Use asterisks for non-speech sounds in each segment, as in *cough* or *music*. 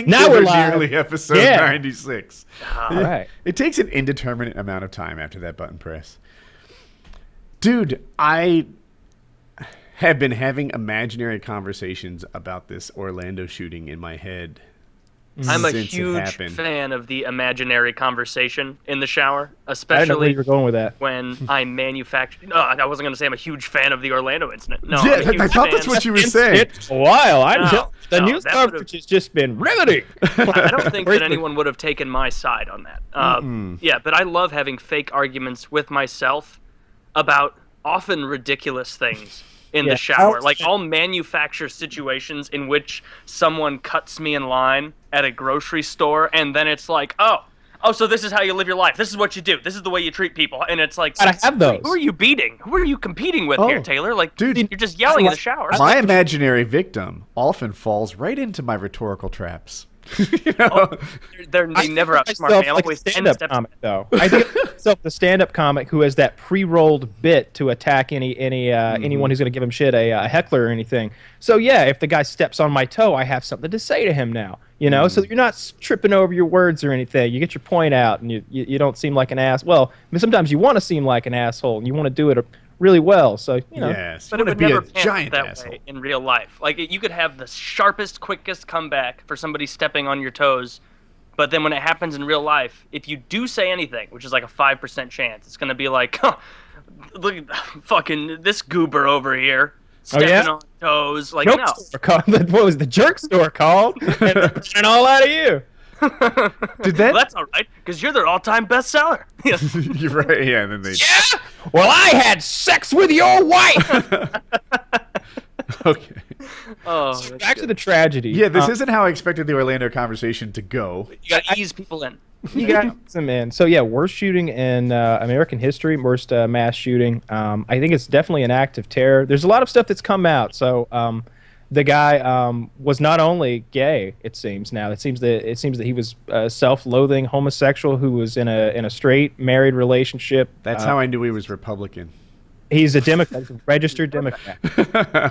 Now we're live. nearly episode Yeah. 96. All right. It takes an indeterminate amount of time after that button press. Dude, I have been having imaginary conversations about this Orlando shooting in my head. I'm a huge fan of the imaginary conversation in the shower, didn't know where especially you were going with that. when *laughs* I manufacture. No, I wasn't going to say I'm a huge fan of the Orlando incident. No, yeah, I'm a I, huge I thought fan. that's what you were saying. It's a while. I'm No, tell- the no, news that coverage has just been riveting. *laughs* I don't think that anyone would have taken my side on that. Uh, yeah, but I love having fake arguments with myself about often ridiculous things in Yeah, the shower. Like I'll manufacture situations in which someone cuts me in line at a grocery store, and then it's like, oh. Oh, so this is how you live your life. This is what you do. This is the way you treat people. And it's like, Gotta have those. who are you beating? Who are you competing with Oh, here, Taylor? Like, dude, you're just yelling in the *laughs* shower. My imaginary victim often falls right into my rhetorical traps. *laughs* you know? They're, they're I never outsmart me. I'm like always a 10 stand-up steps comic, though. I think *laughs* myself the stand-up comic who has that pre-rolled bit to attack any any uh, Mm-hmm. anyone who's going to give him shit, a, uh heckler or anything. So yeah, if the guy steps on my toe, I have something to say to him now. You know, Mm. so you're not tripping over your words or anything. You get your point out, and you you, you don't seem like an ass. Well, I mean, sometimes you want to seem like an asshole, and you want to do it really well. So you know, yes. But you it would to be never a pan giant that asshole. way in real life. Like you could have the sharpest, quickest comeback for somebody stepping on your toes, but then when it happens in real life, if you do say anything, which is like a five percent chance, it's gonna be like, huh, look at *laughs* fucking this goober over here oh, stepping Oh, yeah? on toes. Like Joke no. *laughs* What was the jerk store called? and they're buying it all out of you. Did that? well, that's all right because you're their all-time bestseller. *laughs* *laughs* You're right. Yeah. And then they. Yeah. Well, I had sex with your wife. *laughs* Okay. oh, So that's back to the tragedy. Yeah, this Uh, isn't how I expected the Orlando conversation to go. you gotta ease people in. you got some in. So yeah, worst shooting in uh, American history, worst uh, mass shooting. Um, I think it's definitely an act of terror. There's a lot of stuff that's come out. So um, the guy um, was not only gay. It seems now. It seems that it seems that he was a self-loathing homosexual who was in a in a straight married relationship. That's Uh, how I knew he was Republican. He's a Democrat, he's a registered Democrat.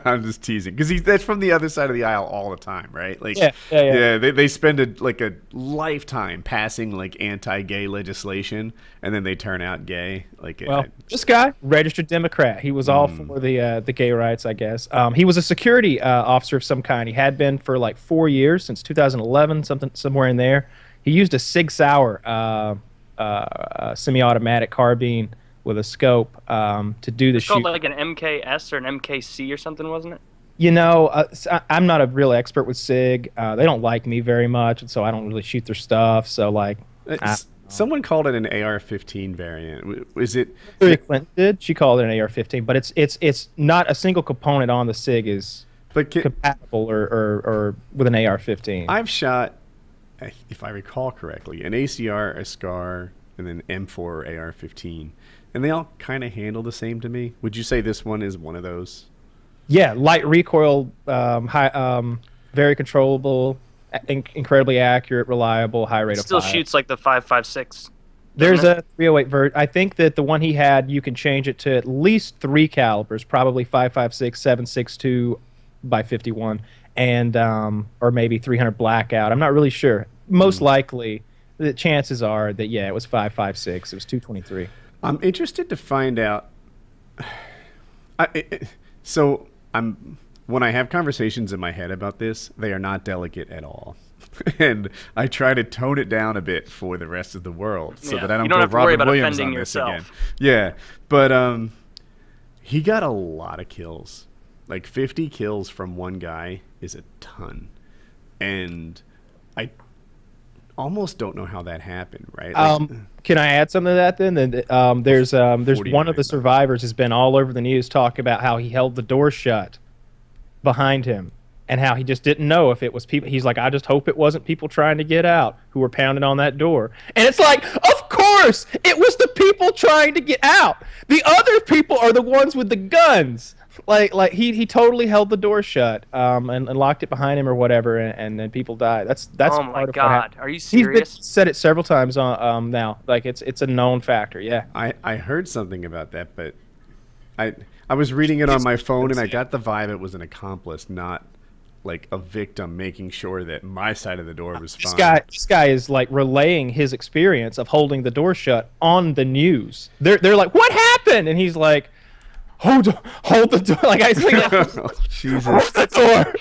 *laughs* I'm just teasing because he's that's from the other side of the aisle all the time, right? Like, Yeah, yeah, yeah. they, they spend a, like a lifetime passing like anti-gay legislation, and then they turn out gay. Like, Well, uh, this guy, registered Democrat, he was all Hmm. for the uh, the gay rights, I guess. Um, he was a security uh, officer of some kind. He had been for like four years since 2011, something somewhere in there. He used a Sig Sauer uh, uh, uh, semi-automatic carbine with a scope um, to do the It's called shoot. like an MKS or an MKC or something, wasn't it? you know, uh, s- I, am not a real expert with Sig. Uh, they don't like me very much, and so I don't really shoot their stuff. So like, uh, I- s- someone called it an AR-15 variant. W- Is it? Hillary Clinton did. She called it an AR-15, but it's it's it's not a single component on the Sig is But ca- compatible or, or, or with an AR-15. I've shot, if I recall correctly, an ACR, a SCAR, and then M4 or AR-15, and they all kind of handle the same to me. Would you say this one is one of those? yeah, light recoil, um, high, um, very controllable, in- incredibly accurate, reliable, high rate It of still fire. shoots like the 5.56. There's a 308 vert. I think that the one he had, you can change it to at least three calibers, probably 5.56, 7.62 by 51, and um, or maybe 300 blackout. I'm not really sure. Most likely, the chances are that yeah, it was 5.56. It was 223. I'm interested to find out. *sighs* I, I- so I'm when I have conversations in my head about this, they are not delicate at all, *laughs* and I try to tone it down a bit for the rest of the world so Yeah, that I don't you don't go have to Robin worry about Williams offending this yourself. again. Yeah, but um, he got a lot of kills. Like 50 kills from one guy is a ton, and I almost don't know how that happened. Right? Like, Um, can I add something to that then? Then um, there's um, there's one of the survivors has been all over the news talking about how he held the door shut behind him and how he just didn't know if it was people. He's like, I just hope it wasn't people trying to get out who were pounding on that door. And it's like, of course, it was the people trying to get out. The other people are the ones with the guns. Like, like he, he totally held the door shut um, and, and locked it behind him or whatever, and, and then people died. That's that's oh my part of what god, are you serious He's been, said it several times on, um, now. Like it's it's a known factor. Yeah. I, I heard something about that, but I I was reading it on my phone and I got the vibe it was an accomplice, not like a victim making sure that my side of the door was This fine. guy, this guy is like relaying his experience of holding the door shut on the news. They're they're like, "What happened?" And he's like, "Hold, hold the door!" *laughs* Like I think, *laughs* Oh, Jesus. hold the door.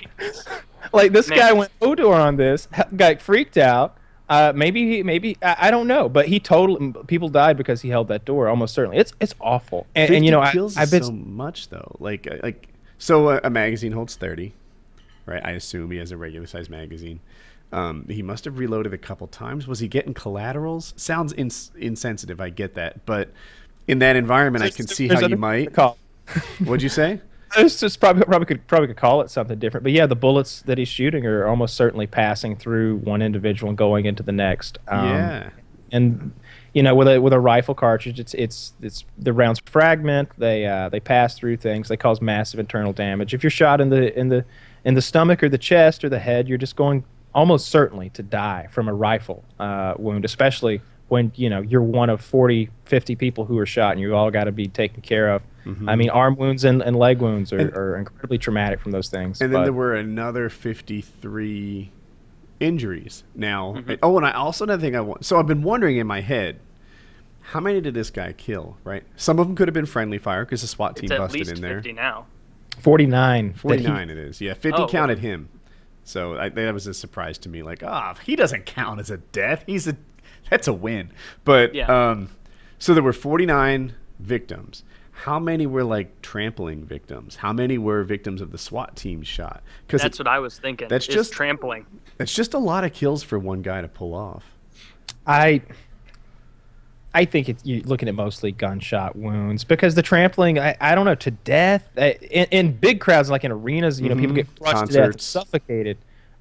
like this Man. guy went Hodor on this, h- got freaked out. Uh, maybe he, maybe I, I don't know, but he totally people died because he held that door. Almost certainly, it's it's awful. And, and you know, I, kills I've been so much though. Like uh, like so a, a magazine holds thirty, right? I assume he has a regular size magazine. Um, he must have reloaded a couple times. Was he getting collaterals? Sounds ins- insensitive. I get that, but in that environment, I can see how you might. call. *laughs* What'd you say? It's just probably probably could probably could call it something different, but yeah, the bullets that he's shooting are almost certainly passing through one individual and going into the next. Um, yeah. and you know, with a with a rifle cartridge, it's it's it's the rounds fragment. They uh, they pass through things. They cause massive internal damage. If you're shot in the in the in the stomach or the chest or the head, you're just going almost certainly to die from a rifle uh, wound, especially when you know you're one of 40, 50 people who are shot, and you all got to be taken care of. I mean, arm wounds and, and leg wounds are, Mm-hmm. And- are incredibly traumatic from those things. And then there were another 53 injuries. Now, oh, and I also another thing I want. So I've been wondering in my head, how many did this guy kill? Right, some of them could have been friendly fire because the SWAT team It's busted in there. 50 now. 49. that he- 49 it is. Yeah, 50 Oh, counted him. So I, that was a surprise to me. Like, ah, he doesn't count as a death. He's a that's a win. But Yeah. um, so there were 49 victims. How many were like trampling victims? How many were victims of the SWAT team shot? Because That's what I was thinking. that's just- trampling. That's just a lot of kills for one guy to pull off. I I think it's you're looking at mostly gunshot wounds because the trampling, I, I don't know, to death uh, in, in big crowds like in arenas, you know, people Mhm. get crushed to death, suffocated.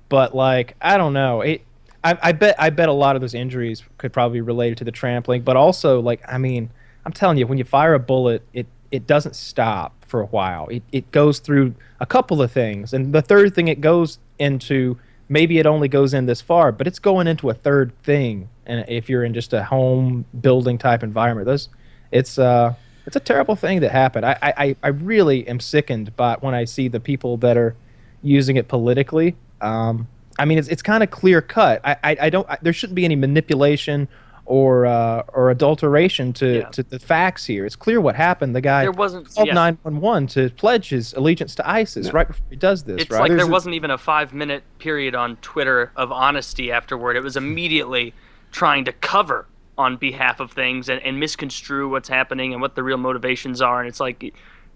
But like, I don't know, it. I, I bet I bet a lot of those injuries could probably be related to the trampling, but also like, I mean, I'm telling you, when you fire a bullet, it it doesn't stop for a while. It it goes through a couple of things, and the third thing it goes into maybe it only goes in this far, but it's going into a third thing. And if you're in just a home building type environment, those it's uh it's a terrible thing that happened. I I, I really am sickened by when I see the people that are using it politically. Um, I mean, it's it's kind of clear cut. I I, I don't. I, there shouldn't be any manipulation or uh, or adulteration to, Yeah. to the facts here. It's clear what happened. The guy There wasn't. called yeah. 911 to pledge his allegiance to ISIS No. right before he does this. It's right? like There's there a- wasn't even a five minute period on Twitter of honesty afterward. It was immediately trying to cover on behalf of things and, and misconstrue what's happening and what the real motivations are. And it's like,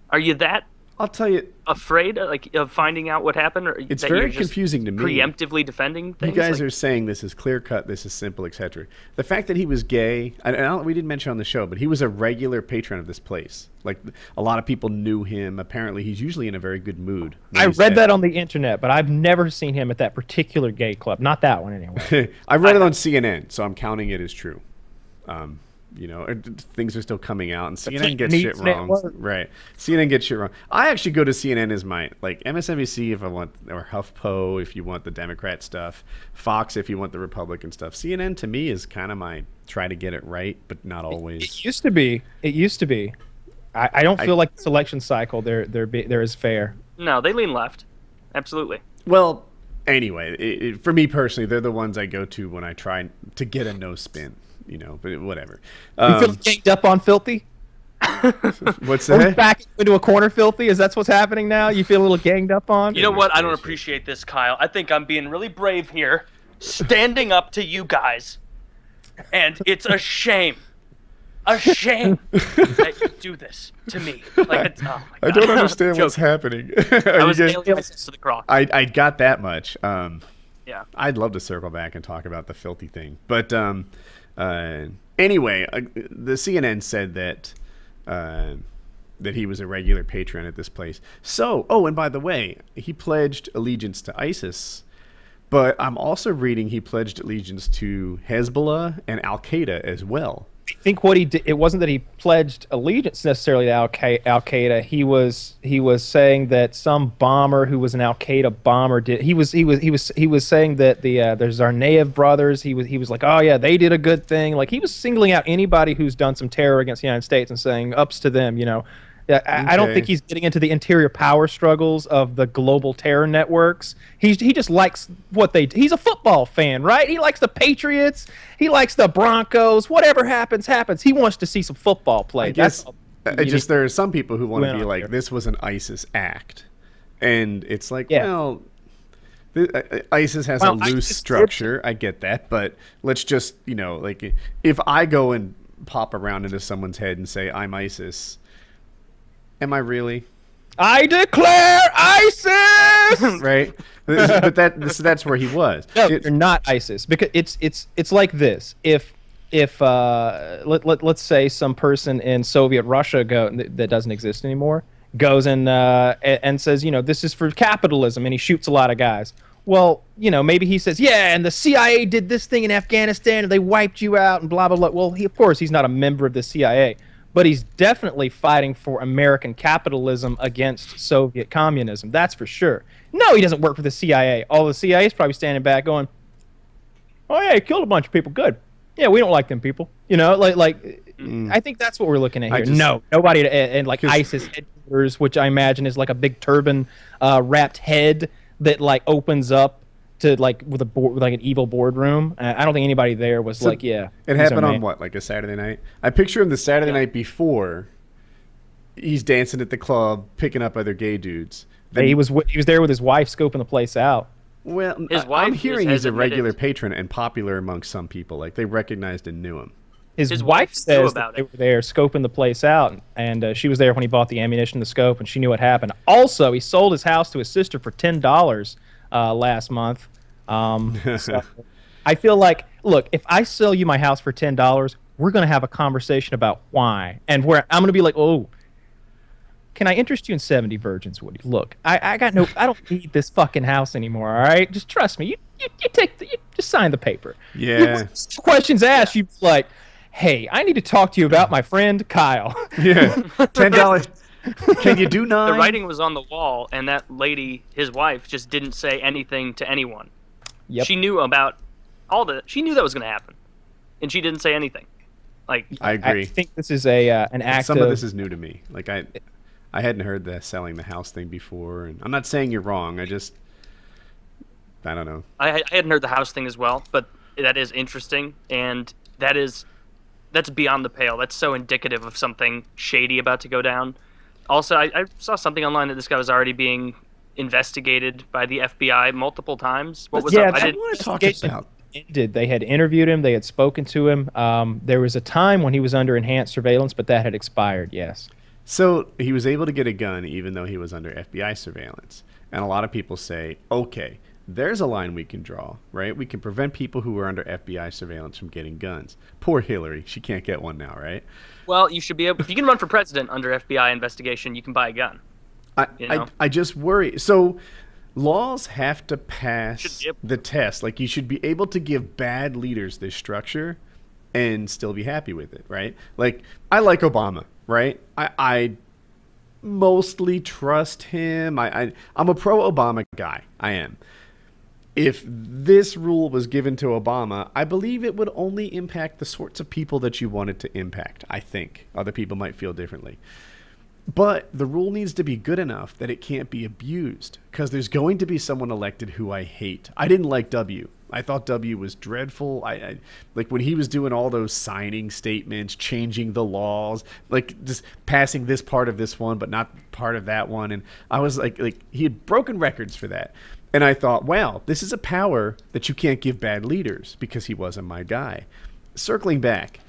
are you that I'll tell you, afraid like of finding out what happened? Or It's that very you're confusing to me. Preemptively defending you guys Like, are saying this is clear cut, this is simple, etc. The fact that he was gay, and I don't, we didn't mention on the show, but he was a regular patron of this place. Like a lot of people knew him. Apparently, he's usually in a very good mood. I read at- that on the internet, but I've never seen him at that particular gay club. Not that one, anyway. *laughs* I read it on CNN, so I'm counting it as true. Um, you know, things are still coming out, and CNN gets news shit wrong. Right? CNN gets shit wrong. I actually go to CNN as my like MSNBC if I want, or HuffPo if you want the Democrat stuff, Fox if you want the Republican stuff. CNN to me is kind of my try to get it right, but not always. It used to be. It used to be. I, I don't I- feel like this election cycle there there be, there is fair. no, they lean left. Absolutely. Well, anyway, it, it, for me personally, they're the ones I go to when I try to get a no spin. You know, but whatever. You feel Um, ganged up on filthy? *laughs* what's Are we that? back into a corner filthy? Is that what's happening now? You feel a little ganged up on? You know what? I don't appreciate this, Kyle. I think I'm being really brave here, standing up to you guys. And it's a shame. A shame that you do this to me. Like, oh my I don't *laughs* understand what's happening. *laughs* I was guys- nailing myself to the cross. I, I got that much. Um, yeah. I'd love to circle back and talk about the filthy thing. But um, uh, anyway, uh, the CNN said that uh, that he was a regular patron at this place. So, oh, and by the way, he pledged allegiance to ISIS. But I'm also reading he pledged allegiance to Hezbollah and Al Qaeda as well. I think what he did it wasn't that he pledged allegiance necessarily to Al Qaeda. He was he was saying that some bomber who was an Al Qaeda bomber did. He was he was he was he was saying that the uh, the Tsarnaev brothers. He was he was like, oh yeah, they did a good thing. Like he was singling out anybody who's done some terror against the United States and saying ups to them. You know, Yeah, I, I don't think he's getting into the interior power struggles of the global terror networks. He's he just likes what they. He's a football fan, right? He likes the Patriots. He likes the Broncos. Whatever happens, happens. He wants to see some football play. I guess That's all I just there are some people who want to be like, there. this was an ISIS act, and it's like, Yeah. well, uh, uh, ISIS has Well, a loose ISIS structure. I get that, but let's just you know, like, if I go and pop around into someone's head and say I'm ISIS, am I really I declare ISIS. *laughs* right? but that this, that's where he was. No, It- you're not ISIS because it's it's it's like this. If if uh, let, let let's say some person in Soviet Russia go that doesn't exist anymore goes and uh, and says you know this is for capitalism and he shoots a lot of guys. Well, you know maybe he says yeah, and the CIA did this thing in Afghanistan and they wiped you out and blah blah blah. Well, he of course he's not a member of the CIA, but he's definitely fighting for American capitalism against Soviet communism. That's for sure. No, he doesn't work for the CIA. All the CIA is probably standing back going, "Oh yeah, he killed a bunch of people. Good. Yeah, we don't like them people. You know, like like I think that's what we're looking at here. just- no, nobody and, and like ISIS headquarters, which I imagine is like a big turban uh, wrapped head that like opens up to like with a board with like an evil boardroom. Uh, I don't think anybody there was So like, yeah. It happened on man- what, like a Saturday night? I picture him the Saturday Yeah. night before. He's dancing at the club, picking up other gay dudes. Yeah, he was he was there with his wife scoping the place out. Well, His I- wife I'm hearing he's a regular admitted- patron and popular amongst some people. Like they recognized and knew him. His, His wife wife says about that they it. were there scoping the place out, and uh, she was there when he bought the ammunition, the scope, and she knew what happened. Also, he sold his house to his sister for ten dollars uh, last month. Um, *laughs* so I feel like, look, if I sell you my house for ten dollars, we're gonna have a conversation about why, and where I'm gonna be like, oh. Can I interest you in 70 Virgins, Woody? Look, I, I got no, I don't need this fucking house anymore. All right, just trust me. You, you, you take, the, you just sign the paper. Yeah. questions asked, you'd be like, "Hey, I need to talk to you about my friend Kyle." Yeah, *laughs* ten dollars. Can you do nine? The writing was on the wall, and that lady, his wife, just didn't say anything to anyone. Yep. She knew about all the. She knew that was going to happen, and she didn't say anything. Like I agree. I think this is a uh, an act Some of, of this is new to me. Like I, I hadn't heard the selling the house thing before, and I'm not saying you're wrong. I just, I don't know. I, I hadn't heard the house thing as well, but that is interesting, and that is that's beyond the pale. That's so indicative of something shady about to go down. Also, I, I saw something online that this guy was already being investigated by the FBI multiple times. What was yeah, up? I that- did. want to talk investigation about. ended. They had interviewed him. They had spoken to him. Um, there was a time when he was under enhanced surveillance, but that had expired. Yes. So he was able to get a gun even though he was under FBI surveillance. And a lot of people say, okay, there's a line we can draw, right? We can prevent people who are under FBI surveillance from getting guns. Poor Hillary, she can't get one now, right? Well, you should be able. If you can run for president under FBI investigation, you can buy a gun. I, You I, just worry. So laws have to pass able- the test. Like you should be able to give bad leaders this structure and still be happy with it, right? Like I like Obama, right? I, I mostly trust him. I, I I'm a pro Obama guy. I am. If this rule was given to Obama, I believe it would only impact the sorts of people that you wanted to impact. I think other people might feel differently. But the rule needs to be good enough that it can't be abused because there's going to be someone elected who I hate. I didn't like W. I thought W was dreadful. I, I like when he was doing all those signing statements, changing the laws, like just passing this part of this one but not part of that one and I was like like he had broken records for that. And I thought, wow, this is a power that you can't give bad leaders because he wasn't my guy. Circling back,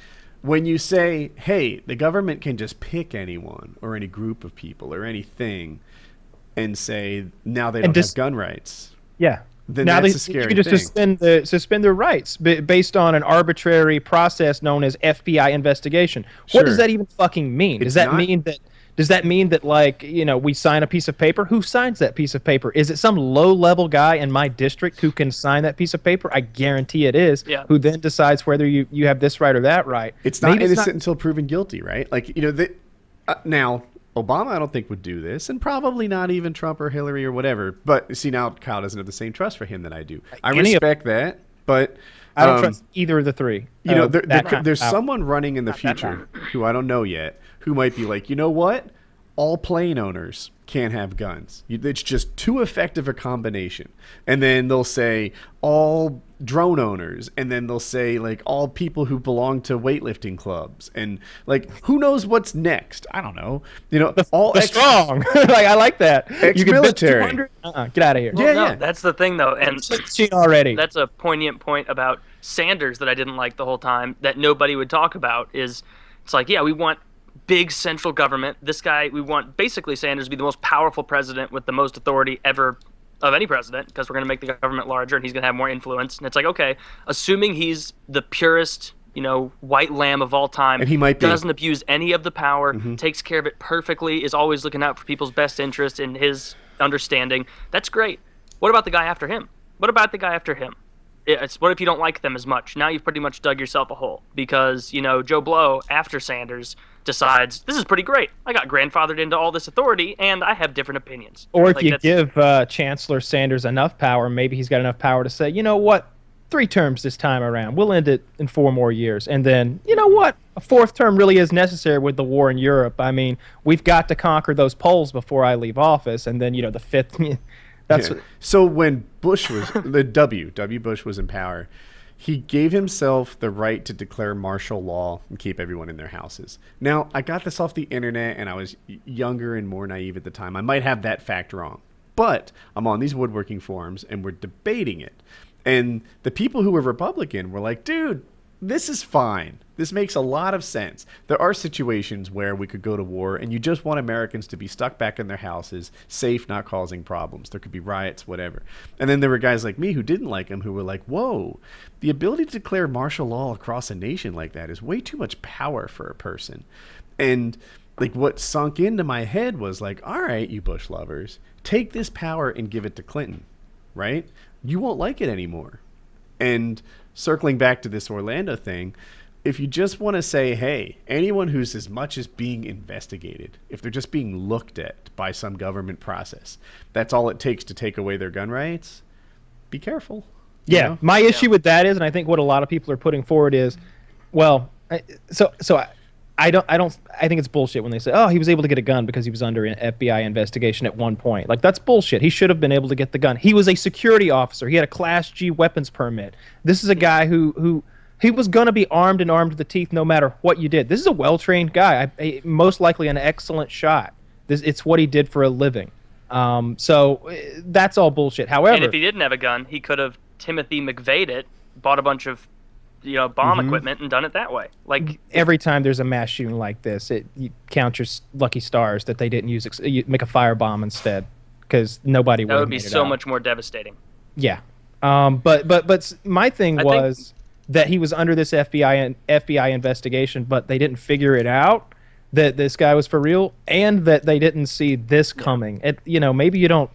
when you say, hey, the government can just pick anyone or any group of people or anything and say now they don't dis- have gun rights. Yeah. Then now that's they, a scary you can just thing. suspend the suspend their rights based on an arbitrary process known as FBI investigation. What does that even fucking mean? It's does that not- mean that does that mean that like you know we sign a piece of paper? Who signs that piece of paper? Is it some low level guy in my district who can sign that piece of paper? I guarantee it is. Yeah. Who then decides whether you you have this right or that right? It's not Maybe innocent until proven guilty, right? Like, you know, the, uh, now, Obama, I don't think, would do this, and probably not even Trump or Hillary or whatever. But see, now Kyle doesn't have the same trust for him that I do. I Any of- respect that, but. I don't um, trust either of the three. you know, there, there, there's of someone running in the that future who I don't know yet who might be like, you know what? all plane owners can't have guns. It's just too effective a combination. And then they'll say all drone owners, and then they'll say like all people who belong to weightlifting clubs, and like who knows what's next? I don't know. You know, all The ex- strong. *laughs* like I like that. You can Ex-military. Uh-uh, get out of here. Yeah, no, yeah. that's the thing though, and Seen already. that's a poignant point about Sanders that I didn't like the whole time that nobody would talk about is it's like yeah we want big central government. This guy we want basically Sanders to be the most powerful president with the most authority ever of any president because we're going to make the government larger and he's going to have more influence. And it's like okay assuming he's the purest you know white lamb of all time And he might be. doesn't abuse any of the power mm-hmm. takes care of it perfectly is always looking out for people's best interest in his understanding that's great. What about the guy after him? What about the guy after him? It's what if you don't like them as much? Now you've pretty much dug yourself a hole because you know Joe Blow after Sanders decides this is pretty great. I got grandfathered into all this authority and I have different opinions. Or if Like, you that's- give uh, Chancellor Sanders enough power, maybe he's got enough power to say, you know what, three terms this time around. We'll end it in four more years. And then, you know what, a fourth term really is necessary with the war in Europe. I mean, we've got to conquer those Poles before I leave office. And then, you know, the fifth. *laughs* That's Yeah. So when Bush was the W W Bush was in power, he gave himself the right to declare martial law and keep everyone in their houses. Now I got this off the internet, and I was younger and more naive at the time. I might have that fact wrong, but I'm on these woodworking forums and we're debating it. And the people who were Republican were like, "Dude, this is fine. This makes a lot of sense. There are situations where we could go to war and you just want Americans to be stuck back in their houses, safe, not causing problems. There could be riots, whatever. And then there were guys like me who didn't like him who were like, whoa, the ability to declare martial law across a nation like that is way too much power for a person. And like what sunk into my head was like, all right, you Bush lovers, take this power and give it to Clinton, right? You won't like it anymore. And circling back to this Orlando thing, if you just want to say, hey, anyone who's as much as being investigated, if they're just being looked at by some government process, that's all it takes to take away their gun rights, be careful. Yeah, know? my issue with that is, and I think what a lot of people are putting forward is, well, I, so so I, I don't I don't I think it's bullshit when they say, oh, he was able to get a gun because he was under an FBI investigation at one point. Like that's bullshit. He should have been able to get the gun. He was a security officer. He had a Class G weapons permit. This is a hmm. guy who who. He was going to be armed and armed to the teeth no matter what you did. This is a well trained guy. I, I- most likely an excellent shot. This, it's what he did for a living. Um, so eh, that's all bullshit. However, And if he didn't have a gun, he could have Timothy McVeigh'd it, bought a bunch of you know bomb Mm-hmm. equipment and done it that way. Like every time there's a mass shooting like this, it you count your lucky stars that they didn't use ex- make a firebomb instead because nobody would. that would be so much more devastating. Yeah, um, but but but my thing I was that he was under this FBI and FBI investigation, but they didn't figure it out that this guy was for real, and that they didn't see this coming. It you know maybe you don't.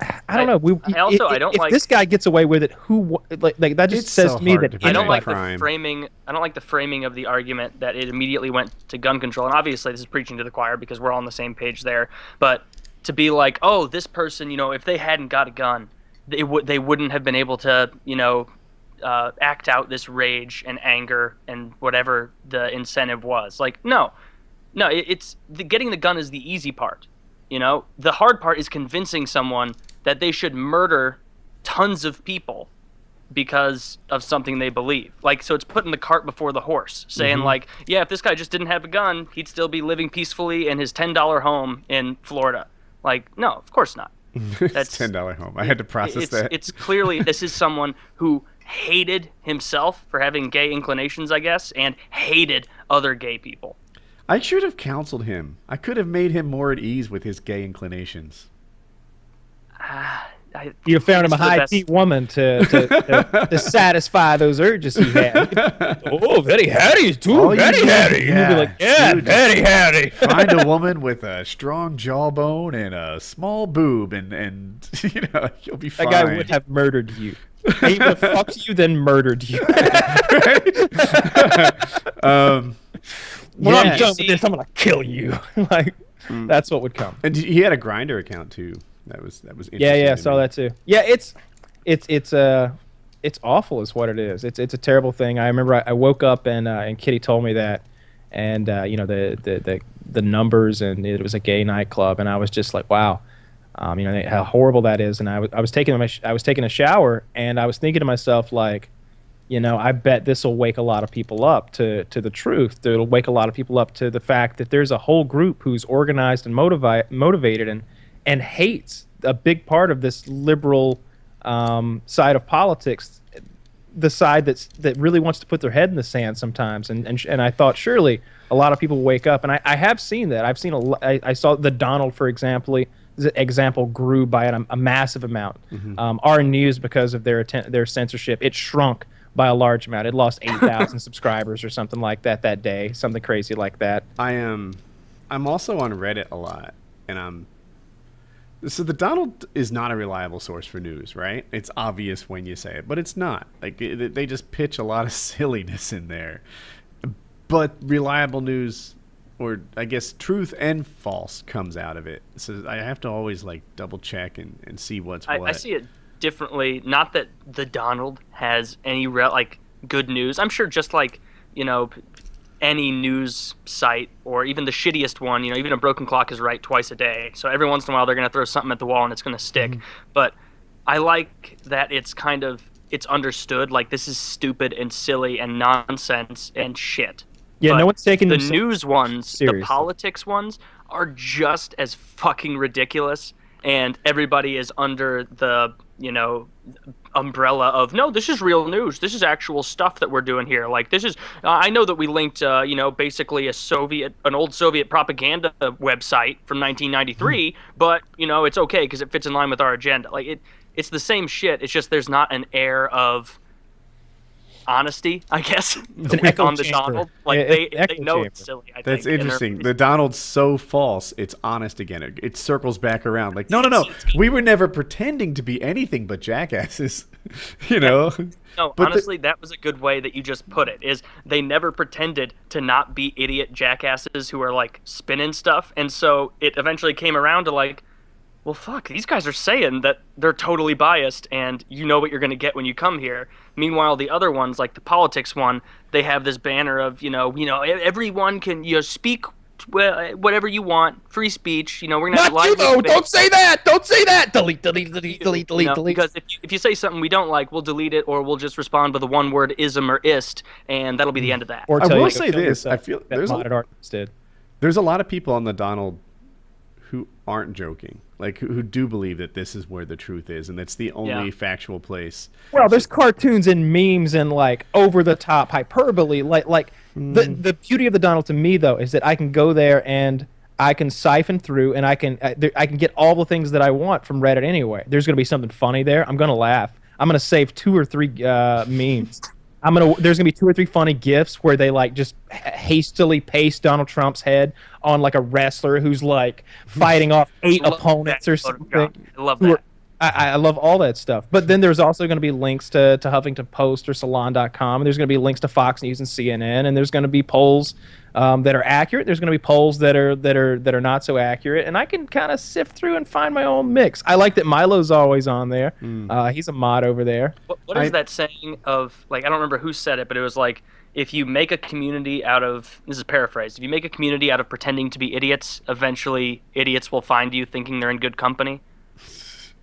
I don't I- know. We, I also- i- I don't if like- this guy gets away with it, who like, like that just says so to me that to I don't like crime. the framing. I don't like the framing of the argument that it immediately went to gun control. And obviously, this is preaching to the choir because we're all on the same page there. But to be like, oh, this person, you know, if they hadn't got a gun, they would they wouldn't have been able to, you know, uh, act out this rage and anger and whatever the incentive was. Like, no, no, it, it's the, getting the gun is the easy part. You know, the hard part is convincing someone that they should murder tons of people because of something they believe. Like, so it's putting the cart before the horse, saying, like, yeah, if this guy just didn't have a gun, he'd still be living peacefully in his $10 home in Florida. Like, no, of course not. *laughs* ten dollar home. I had to process it's, that. It's clearly, this is someone who hated himself for having gay inclinations, I guess, and hated other gay people. I should have counseled him. I could have made him more at ease with his gay inclinations. Ah, I, You found him a high best- woman to, to, to, *laughs* to satisfy those urges he had. *laughs* oh, very howdy, too. All very need- howdy. yeah, You'd be like, yeah, dude, very howdy. *laughs* Find a woman with a strong jawbone and a small boob, and and you know you'll be fine. That guy would have murdered you. He fucked you, then murdered you. *laughs* um, when yeah. I'm done with this, I'm gonna kill you. *laughs* like, that's what would come. and he had a Grindr account too. That was that was Yeah, interesting yeah, to saw me. that too. Yeah, it's it's it's uh it's awful is what it is. It's it's a terrible thing. I remember I, I woke up and uh, and Kitty told me that, and uh, you know the, the the the numbers, and it was a gay nightclub, and I was just like, wow, um, you know how horrible that is. And I was I was taking my I was taking a shower, and I was thinking to myself like, you know, I bet this will wake a lot of people up to to the truth. It'll wake a lot of people up to the fact that there's a whole group who's organized and motivi- motivated and and hates a big part of this liberal um, side of politics the side that's that really wants to put their head in the sand sometimes and and, and I thought surely a lot of people wake up and I, I have seen that I've seen a I, I saw the Donald for example example grew by a, a massive amount mm-hmm. um, our news because of their atten- their censorship it shrunk by a large amount it lost 8000 *laughs* subscribers or something like that that day something crazy like that I am I'm also on Reddit a lot and I'm so the Donald is not a reliable source for news, right? It's obvious when you say it, but it's not. Like it, they just pitch a lot of *laughs* silliness in there. But reliable news or I guess truth and false comes out of it. So I have to always like double check and, and see what's I, what. I see it differently. Not that the Donald has any real like good news. I'm sure just like you know any news site or even the shittiest one, you know, even a broken clock is right twice a day. So every once in a while they're going to throw something at the wall and it's going to stick. Mm-hmm. But I like that it's kind of it's understood like this is stupid and silly and nonsense and shit. Yeah, no one's taking the news ones, seriously. the politics ones are just as fucking ridiculous and everybody is under the, you know, umbrella of no this is real news this is actual stuff that we're doing here like this is uh, i know that we linked uh, you know basically a soviet an old soviet propaganda website from 1993 hmm. but you know it's okay because it fits in line with our agenda like it it's the same shit it's just there's not an air of honesty, I guess, *laughs* on the Donald. Like yeah, they, they know chamber. it's silly. I That's think, interesting. The Donald's so false, it's honest again. It, it, circles back around. Like, no, no, no. We were never pretending to be anything but jackasses. *laughs* you know. No, but honestly, the, that was a good way that you just put it. Is they never pretended to not be idiot jackasses who are like spinning stuff, and so it eventually came around to like well, fuck, these guys are saying that they're totally biased and you know what you're going to get when you come here. Meanwhile, the other ones, like the politics one, they have this banner of, you know, you know, everyone can you know, speak whatever you want, free speech. You know, we're gonna not you though. Don't say that. Don't say that. Delete, delete, delete, delete, delete, you know, delete. Because if you, if you say something we don't like, we'll delete it, or we'll just respond with a one word ism or ist, and that'll be the mm. end of that. Or I will say this: I feel there's a, did. there's a lot of people on the Donald who aren't joking, like who, who do believe that this is where the truth is, and that's the only yeah. factual place. Well, there's cartoons and memes and like over the top hyperbole, like like mm. the the beauty of the Donald to me though is that I can go there and I can siphon through and I can uh, I can get all the things that I want from Reddit anyway. There's going to be something funny there. I'm going to laugh. I'm going to save two or three uh, memes I'm gonna. There's gonna be two or three funny gifs where they like just hastily paste Donald Trump's head on like a wrestler who's like fighting off *laughs* eight opponents or something. I love that. I, I, love all that stuff. But then there's also going to be links to, to Huffington Post or Salon.com. And there's going to be links to Fox News and CNN. And there's going to be polls um, that are accurate. There's going to be polls that are that are that are not so accurate. And I can kind of sift through and find my own mix. I like that Milo's always on there. Mm. Uh, he's a mod over there. What, what is I, that saying of like I don't remember who said it, but it was like if you make a community out of this is paraphrased if you make a community out of pretending to be idiots eventually idiots will find you thinking they're in good company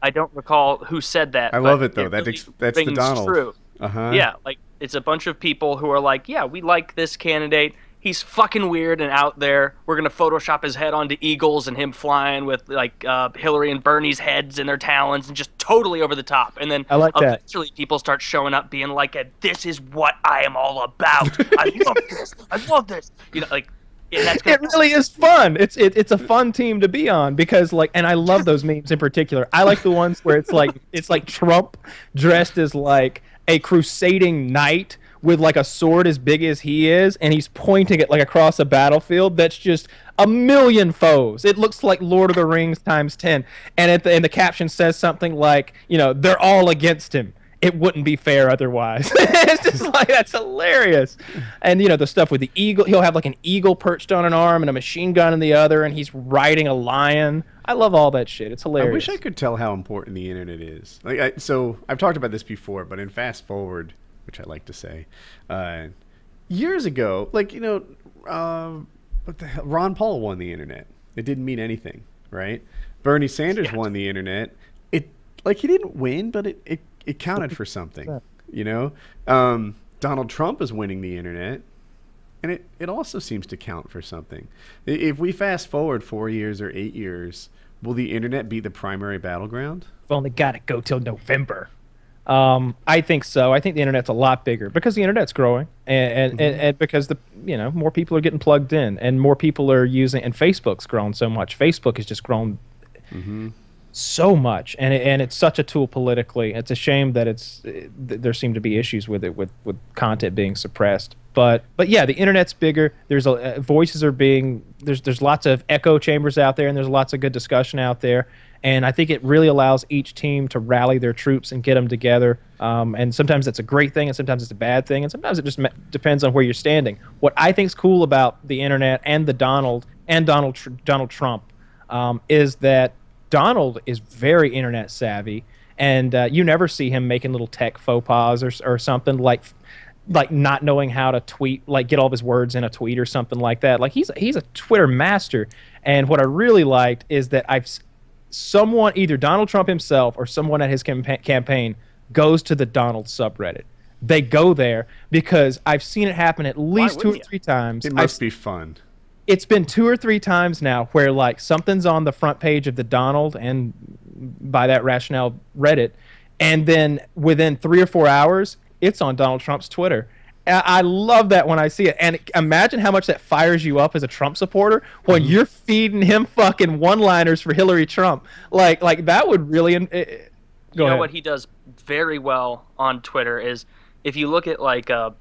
I don't recall who said that. I love it though. It that really ex- that's the Donald. True. Uh-huh. Yeah, like it's a bunch of people who are like, yeah, we like this candidate. He's fucking weird and out there. We're gonna Photoshop his head onto eagles and him flying with like uh, Hillary and Bernie's heads in their talons and just totally over the top. And then I like eventually that. people start showing up being like, "This is what I am all about. I *laughs* love this. I love this." You know, like it really is fun. It's it, it's a fun team to be on because like, and I love those memes in particular. I like the ones where it's like it's like Trump dressed as like a crusading knight with like a sword as big as he is, and he's pointing it like across a battlefield. That's just a million foes. It looks like Lord of the Rings times ten. And at the, and the caption says something like, you know, they're all against him it wouldn't be fair otherwise. *laughs* it's just like that's hilarious. And you know the stuff with the eagle, he'll have like an eagle perched on an arm and a machine gun in the other, and he's riding a lion. I love all that shit. It's hilarious. I wish I could tell how important the internet is. Like, I, so I've talked about this before, but in fast forward, which I like to say, uh, years ago, like you know, uh, what the hell? Ron Paul won the internet. It didn't mean anything, right? Bernie Sanders Yeah. won the internet. It like he didn't win, but it it, it counted for something, you know. Um, Donald Trump is winning the internet, and it it also seems to count for something. If we fast forward four years or eight years, will the internet be the primary battleground? We've only got to go till November. Um, I think so. I think the internet's a lot bigger because the internet's growing, and and, and, and because the you know more people are getting plugged in, and more people are using, and Facebook's grown so much. Facebook has just grown so much, and it, and it's such a tool politically. It's a shame that it's th- there seem to be issues with it with with content being suppressed. But but yeah, the internet's bigger. There's a uh, voices are being there's there's lots of echo chambers out there, and there's lots of good discussion out there. And I think it really allows each team to rally their troops and get them together. Um, and sometimes that's a great thing, and sometimes it's a bad thing, and sometimes it just me- depends on where you're standing. What I think is cool about the internet and the Donald and Donald Tr- Donald Trump um, is that Donald is very internet savvy, and uh, you never see him making little tech faux pas or, or something like like not knowing how to tweet, like get all of his words in a tweet or something like that. Like he's he's a Twitter master. And what I really liked is that I've someone either Donald Trump himself or someone at his campa- campaign goes to the Donald subreddit. They go there because I've seen it happen at least two or you? three times. It I've must be fun. it's been two or three times now where like something's on the front page of the Donald and by that rationale Reddit, and then within three or four hours it's on Donald Trump's Twitter. I I love that when I see it, and imagine how much that fires you up as a Trump supporter when Mm-hmm. you're feeding him fucking one-liners for Hillary Trump. Like, like that would really. Uh, go you know ahead. what he does very well on Twitter is if you look at like uh,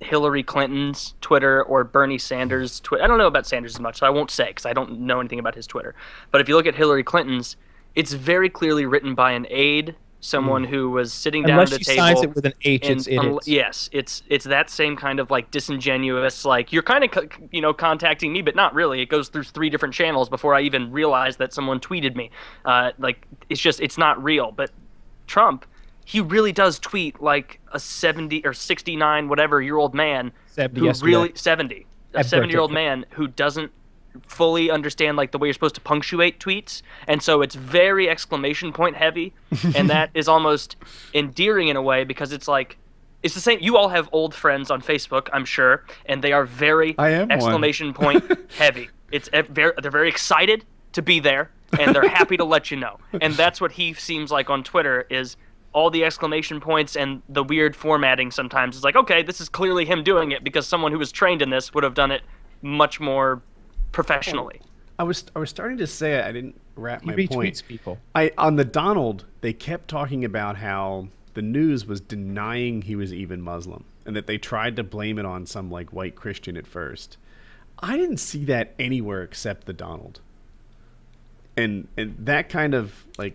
Hillary Clinton's Twitter or Bernie Sanders' Twitter. I don't know about Sanders as much, so I won't say because I don't know anything about his Twitter. But if you look at Hillary Clinton's, it's very clearly written by an aide, someone who was sitting down Unless at a she table. signs it with an H, and it's it unle- yes, it's it's that same kind of like disingenuous, like you're kind of you know contacting me, but not really. It goes through three different channels before I even realize that someone tweeted me. Uh, like it's just it's not real. But Trump, he really does tweet like a 70 or 69 whatever year old man 70 who yesterday. really 70 a Happy 70 year old man who doesn't fully understand like the way you're supposed to punctuate tweets. And so it's very exclamation point heavy. *laughs* And that is almost endearing in a way because it's like it's the same you all have old friends on facebook i'm sure and they are very exclamation point *laughs* heavy. It's very, they're very excited to be there and they're happy to let you know. *laughs* And that's what he seems like on twitter is all the exclamation points and the weird formatting sometimes. Is like okay this is clearly him doing it because someone who was trained in this would have done it much more professionally I was I was starting to say. I didn't wrap He my retweets point. people. I on the Donald, they kept talking about how the news was denying he was even Muslim, and that they tried to blame it on some like white Christian at first. I didn't see that anywhere except the Donald. And and that kind of like,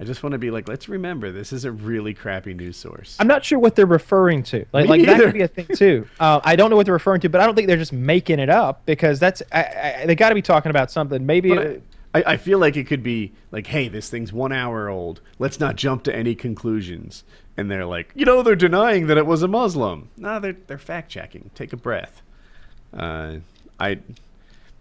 I just want to be like, let's remember this is a really crappy news source. I'm not sure what they're referring to. Like, like that could be a thing too. *laughs* Uh, I don't know what they're referring to, but I don't think they're just making it up because that's I, I, they got to be talking about something. Maybe But I, I, I feel like it could be like, hey, this thing's one hour old. Let's not jump to any conclusions. And they're like, you know, they're denying that it was a Muslim. No, they're they're fact checking. Take a breath. Uh, I,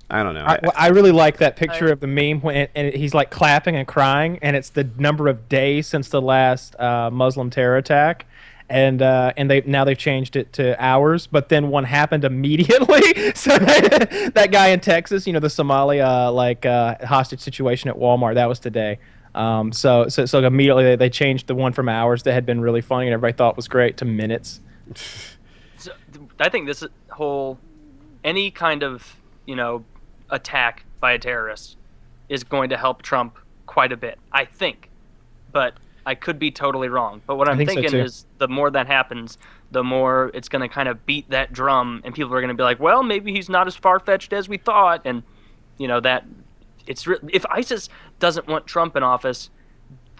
I don't know. I, well, I really like that picture I- of the meme when and he's like clapping and crying, and it's the number of days since the last uh, Muslim terror attack, and uh, and they now they've changed it to hours, but then one happened *laughs* immediately. *laughs* so that, that guy in Texas, you know, the Somali uh, like uh, hostage situation at Walmart, that was today. Um, so so so immediately they, they changed the one from hours that had been really funny and everybody thought was great to minutes. *laughs* So, I think this whole any kind of you know attack by a terrorist is going to help Trump quite a bit. I think, but I could be totally wrong. But what I'm think thinking too. is the more that happens, the more it's going to kind of beat that drum, and people are going to be like, well, maybe he's not as far fetched as we thought, and you know that it's re- if ISIS doesn't want Trump in office,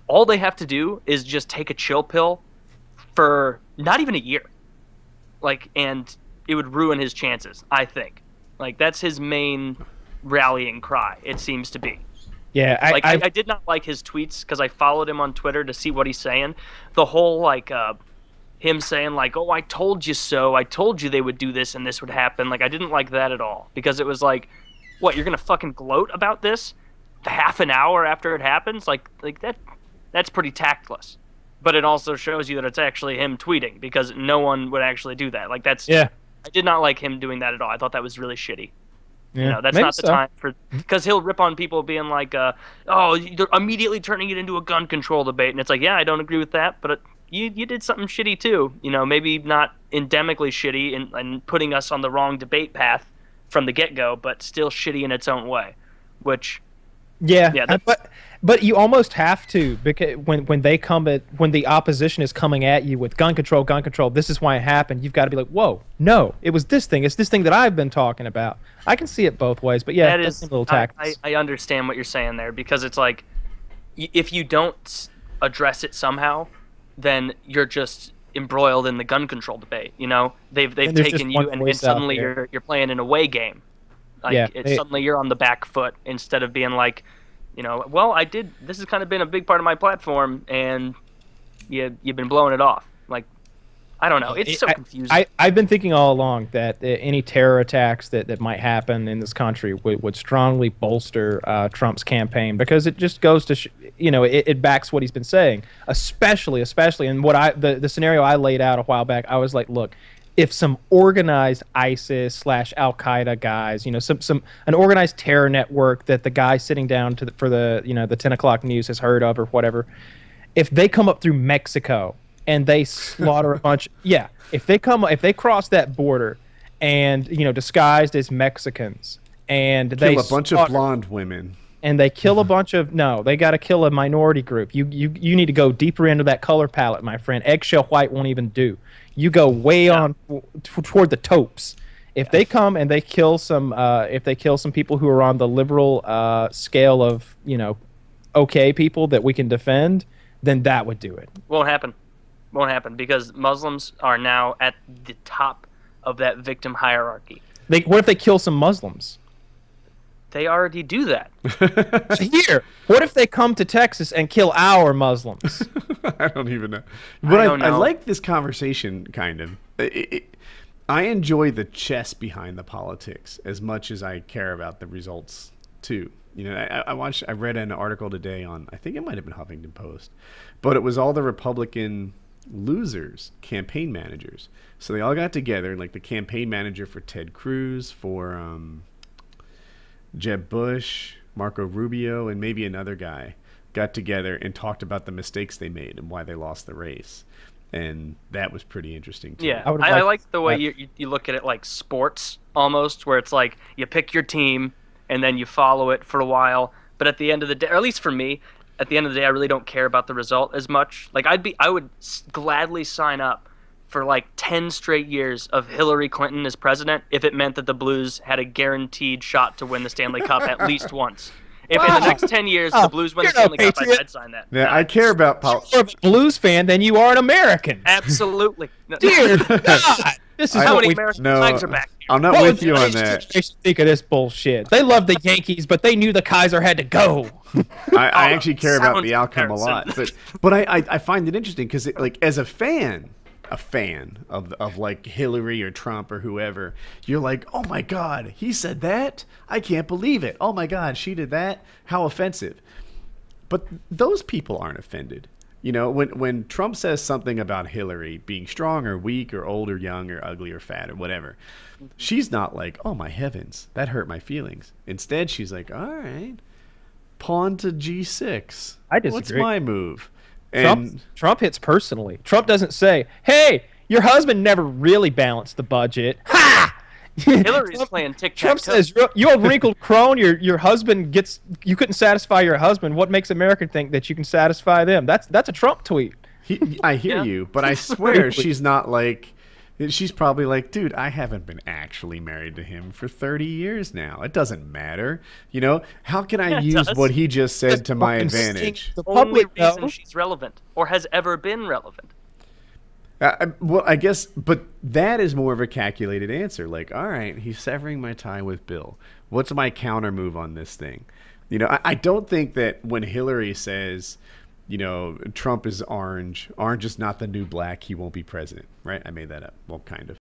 all they have to do is just take a chill pill for not even a year like and it would ruin his chances i think like that's his main rallying cry it seems to be Yeah, I, like I, I've- did not like his tweets because i followed him on twitter to see what he's saying the whole like uh him saying like, "Oh, I told you so. I told you they would do this and this would happen." Like I didn't like that at all because it was like, "What, you're going to fucking gloat about this half an hour after it happens?" Like like that that's pretty tactless. But it also shows you that it's actually him tweeting because no one would actually do that. Like that's Yeah. I did not like him doing that at all. I thought that was really shitty. Yeah. You know, that's not the so. time for because he'll rip on people being like, uh, "Oh, they're immediately turning it into a gun control debate," and it's like, yeah, I don't agree with that, but it, you you did something shitty too. You know, maybe not endemically shitty and, and putting us on the wrong debate path from the get go, but still shitty in its own way. Which Yeah, Yeah, but but you almost have to because when when they come at when the opposition is coming at you with gun control, gun control, this is why it happened. You've got to be like, whoa, no, it was this thing. It's this thing that I've been talking about. I can see it both ways, but yeah, that a little I, I. I understand what you're saying there because it's like, if you don't address it somehow, then you're just embroiled in the gun control debate. You know, they've they've taken you and, and suddenly you're you're playing an away game. Like Yeah, it, suddenly you're on the back foot instead of being like, you know, well I did. This has kind of been a big part of my platform, and you you've been blowing it off. Like, I don't know. It's so confusing. I, I've been thinking all along that any terror attacks that, that might happen in this country would, would strongly bolster uh, Trump's campaign because it just goes to, sh- you know, it, it backs what he's been saying, especially, especially, in what I, the, the scenario I laid out a while back, I was like, look, if some organized ISIS slash Al Qaeda guys, you know, some, some, an organized terror network that the guy sitting down to the, for the, you know, the 10 o'clock news has heard of or whatever, if they come up through Mexico and they slaughter a *laughs* bunch, yeah, if they come, if they cross that border, and you know, disguised as Mexicans, and they Kill a bunch of blonde women. and they kill a *laughs* bunch of no, they got to kill a minority group. You you you need to go deeper into that color palette, my friend. Eggshell white won't even do. You go way on t- toward the taupes. If they come and they kill some, uh, if they kill some people who are on the liberal uh, scale of you know, okay people that we can defend, then that would do it. Won't happen. Won't happen because Muslims are now at the top of that victim hierarchy. They, what if they kill some Muslims? They already do that. *laughs* Here, what if they come to Texas and kill our Muslims? *laughs* I don't even know. But I, don't I, know. like this conversation, kind of. It- it- I enjoy the chess behind the politics as much as I care about the results too. You know, I, I watched, I read an article today on, I think it might have been Huffington Post, but it was all the Republican losers, campaign managers. So they all got together, and like the campaign manager for Ted Cruz, for um, Jeb Bush, Marco Rubio, and maybe another guy got together and talked about the mistakes they made and why they lost the race. And that was pretty interesting too. Yeah, I I, I, like the way that. you, you you look at it like sports almost, where it's like you pick your team and then you follow it for a while. But at the end of the day, or at least for me, at the end of the day, I really don't care about the result as much. Like I'd be, I would s- gladly sign up for like ten straight years of Hillary Clinton as president if it meant that the Blues had a guaranteed shot to win the Stanley Cup at least *laughs* once. If in the next ten years Oh, the Blues win the Stanley Cup, I'd. I'd sign that. Yeah, I care about pol- You're a blues fan than you are an American. Absolutely. No- *laughs* Dear *laughs* God, this is how many American no, flags are back. Here. I'm not What with would you on today's that. generation Think of this bullshit. They love the Yankees, but they knew the Kaiser had to go. I, I actually care about the outcome a lot, but but I, I, I find it interesting because like as a fan, a fan of of like Hillary or Trump or whoever, you're like, oh my god, he said that, I can't believe it. Oh my god, she did that. How offensive. But those people aren't offended. You know, when when Trump says something about Hillary being strong or weak or old or young or ugly or fat or whatever, mm-hmm. she's not like, "Oh my heavens, that hurt my feelings." Instead, she's like, "All right, pawn to G6. I disagree. What's my move?" Trump, And Trump hits personally. Trump doesn't say, "Hey, your husband never really balanced the budget." *laughs* Ha! Hillary's Trump, playing tic Trump tac toe. says, "You you old wrinkled *laughs* crone. Your your husband gets. You couldn't satisfy your husband. What makes America think that you can satisfy them?" That's that's a Trump tweet. he, I hear Yeah. you, but I *laughs* swear she's not like. She's probably like, dude, I haven't been actually married to him for 30 years now. It doesn't matter. You know, how can I *laughs* Yeah, use does. what he just said to my advantage? The Only public reason knows. she's relevant or has ever been relevant. Uh, well, I guess, but that is more of a calculated answer. Like, all right, he's severing my tie with Bill. What's my counter move on this thing? You know, I, I don't think that when Hillary says, you know, Trump is orange. Orange is not the new black. He won't be president, right? I made that up. Well, kind of.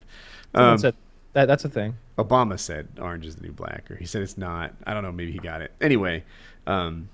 Um, said that, that's a thing. Obama said orange is the new black, or he said it's not. I don't know. Maybe he got it. Anyway, um,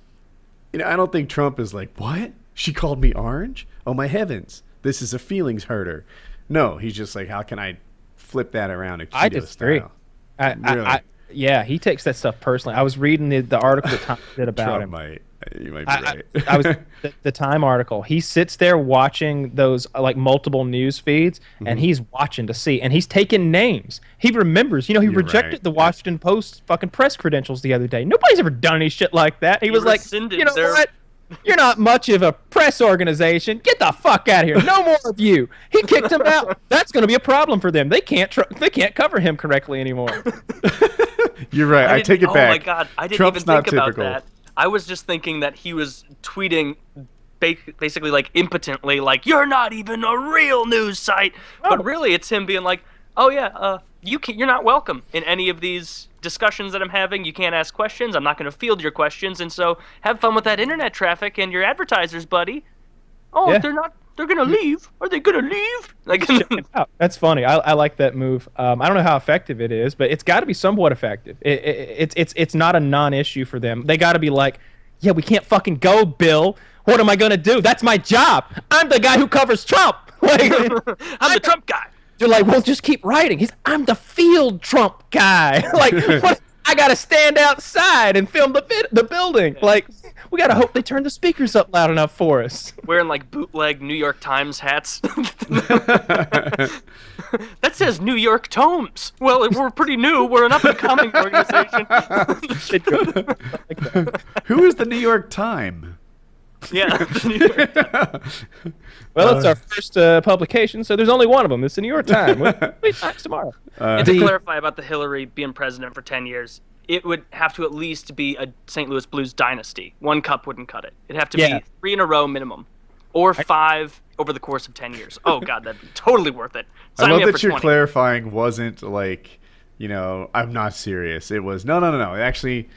you know, I don't think Trump is like, what? She called me orange? Oh my heavens! This is a feelings hurter. No, he's just like, how can I flip that around? I disagree. I, Really? I, I, yeah, he takes that stuff personally. I was reading the, the article that Tom *laughs* did about Trump him. might. You might be I, I, right. *laughs* I was the, the Time article. He sits there watching those uh, like multiple news feeds, Mm-hmm. and he's watching to see, and he's taking names. He remembers. You know, he You're rejected right. the Washington Post fucking press credentials the other day. Nobody's ever done any shit like that. He, He was like, you know their- what? You're not much of a press organization. Get the fuck out of here. No more of you. He kicked him out. *laughs* That's going to be a problem for them. They can't. Tr- they can't cover him correctly anymore. You're right. I, didn't- take it oh back. Oh my god, I didn't Trump's even think about typical. that. I was just thinking that he was tweeting basically like impotently like you're not even a real news site. Oh. But really it's him being like, "Oh yeah, uh you can you're not welcome in any of these discussions that I'm having. You can't ask questions. I'm not going to field your questions. And so have fun with that internet traffic and your advertisers, buddy." Oh, Yeah. they're not they're going to leave. Are they going to leave? Like that's funny. I, I like that move. Um, I don't know how effective it is, but it's got to be somewhat effective. It, it, it's it's it's not a non-issue for them. They got to be like, yeah, we can't fucking go, Bill. What am I gonna do? That's my job. I'm the guy who covers Trump. *laughs* Like, *laughs* I'm the Trump guy. they're like, well, just keep writing. He's, I'm the field Trump guy. *laughs* like, what? I gotta stand outside and film the the building. Like, we gotta hope they turn the speakers up loud enough for us. *laughs* Wearing like bootleg New York Times hats. *laughs* that says New York Tomes. Well, we're pretty new. We're an up and coming organization. *laughs* Who is the New York Time? yeah. the New Well, it's our first uh, publication, so there's only one of them. It's the New York Times. We'll be Times tomorrow. and to The- clarify about the Hillary being president for 10 years, it would have to at least be a St. Louis Blues dynasty. One cup wouldn't cut it. It'd have to Yeah. be three in a row minimum, or five over the course of 10 years. Oh, *laughs* God, that'd be totally worth it. I Sign love that you're 20. clarifying wasn't like, you know, I'm not serious. It was no, no, no, no. Actually,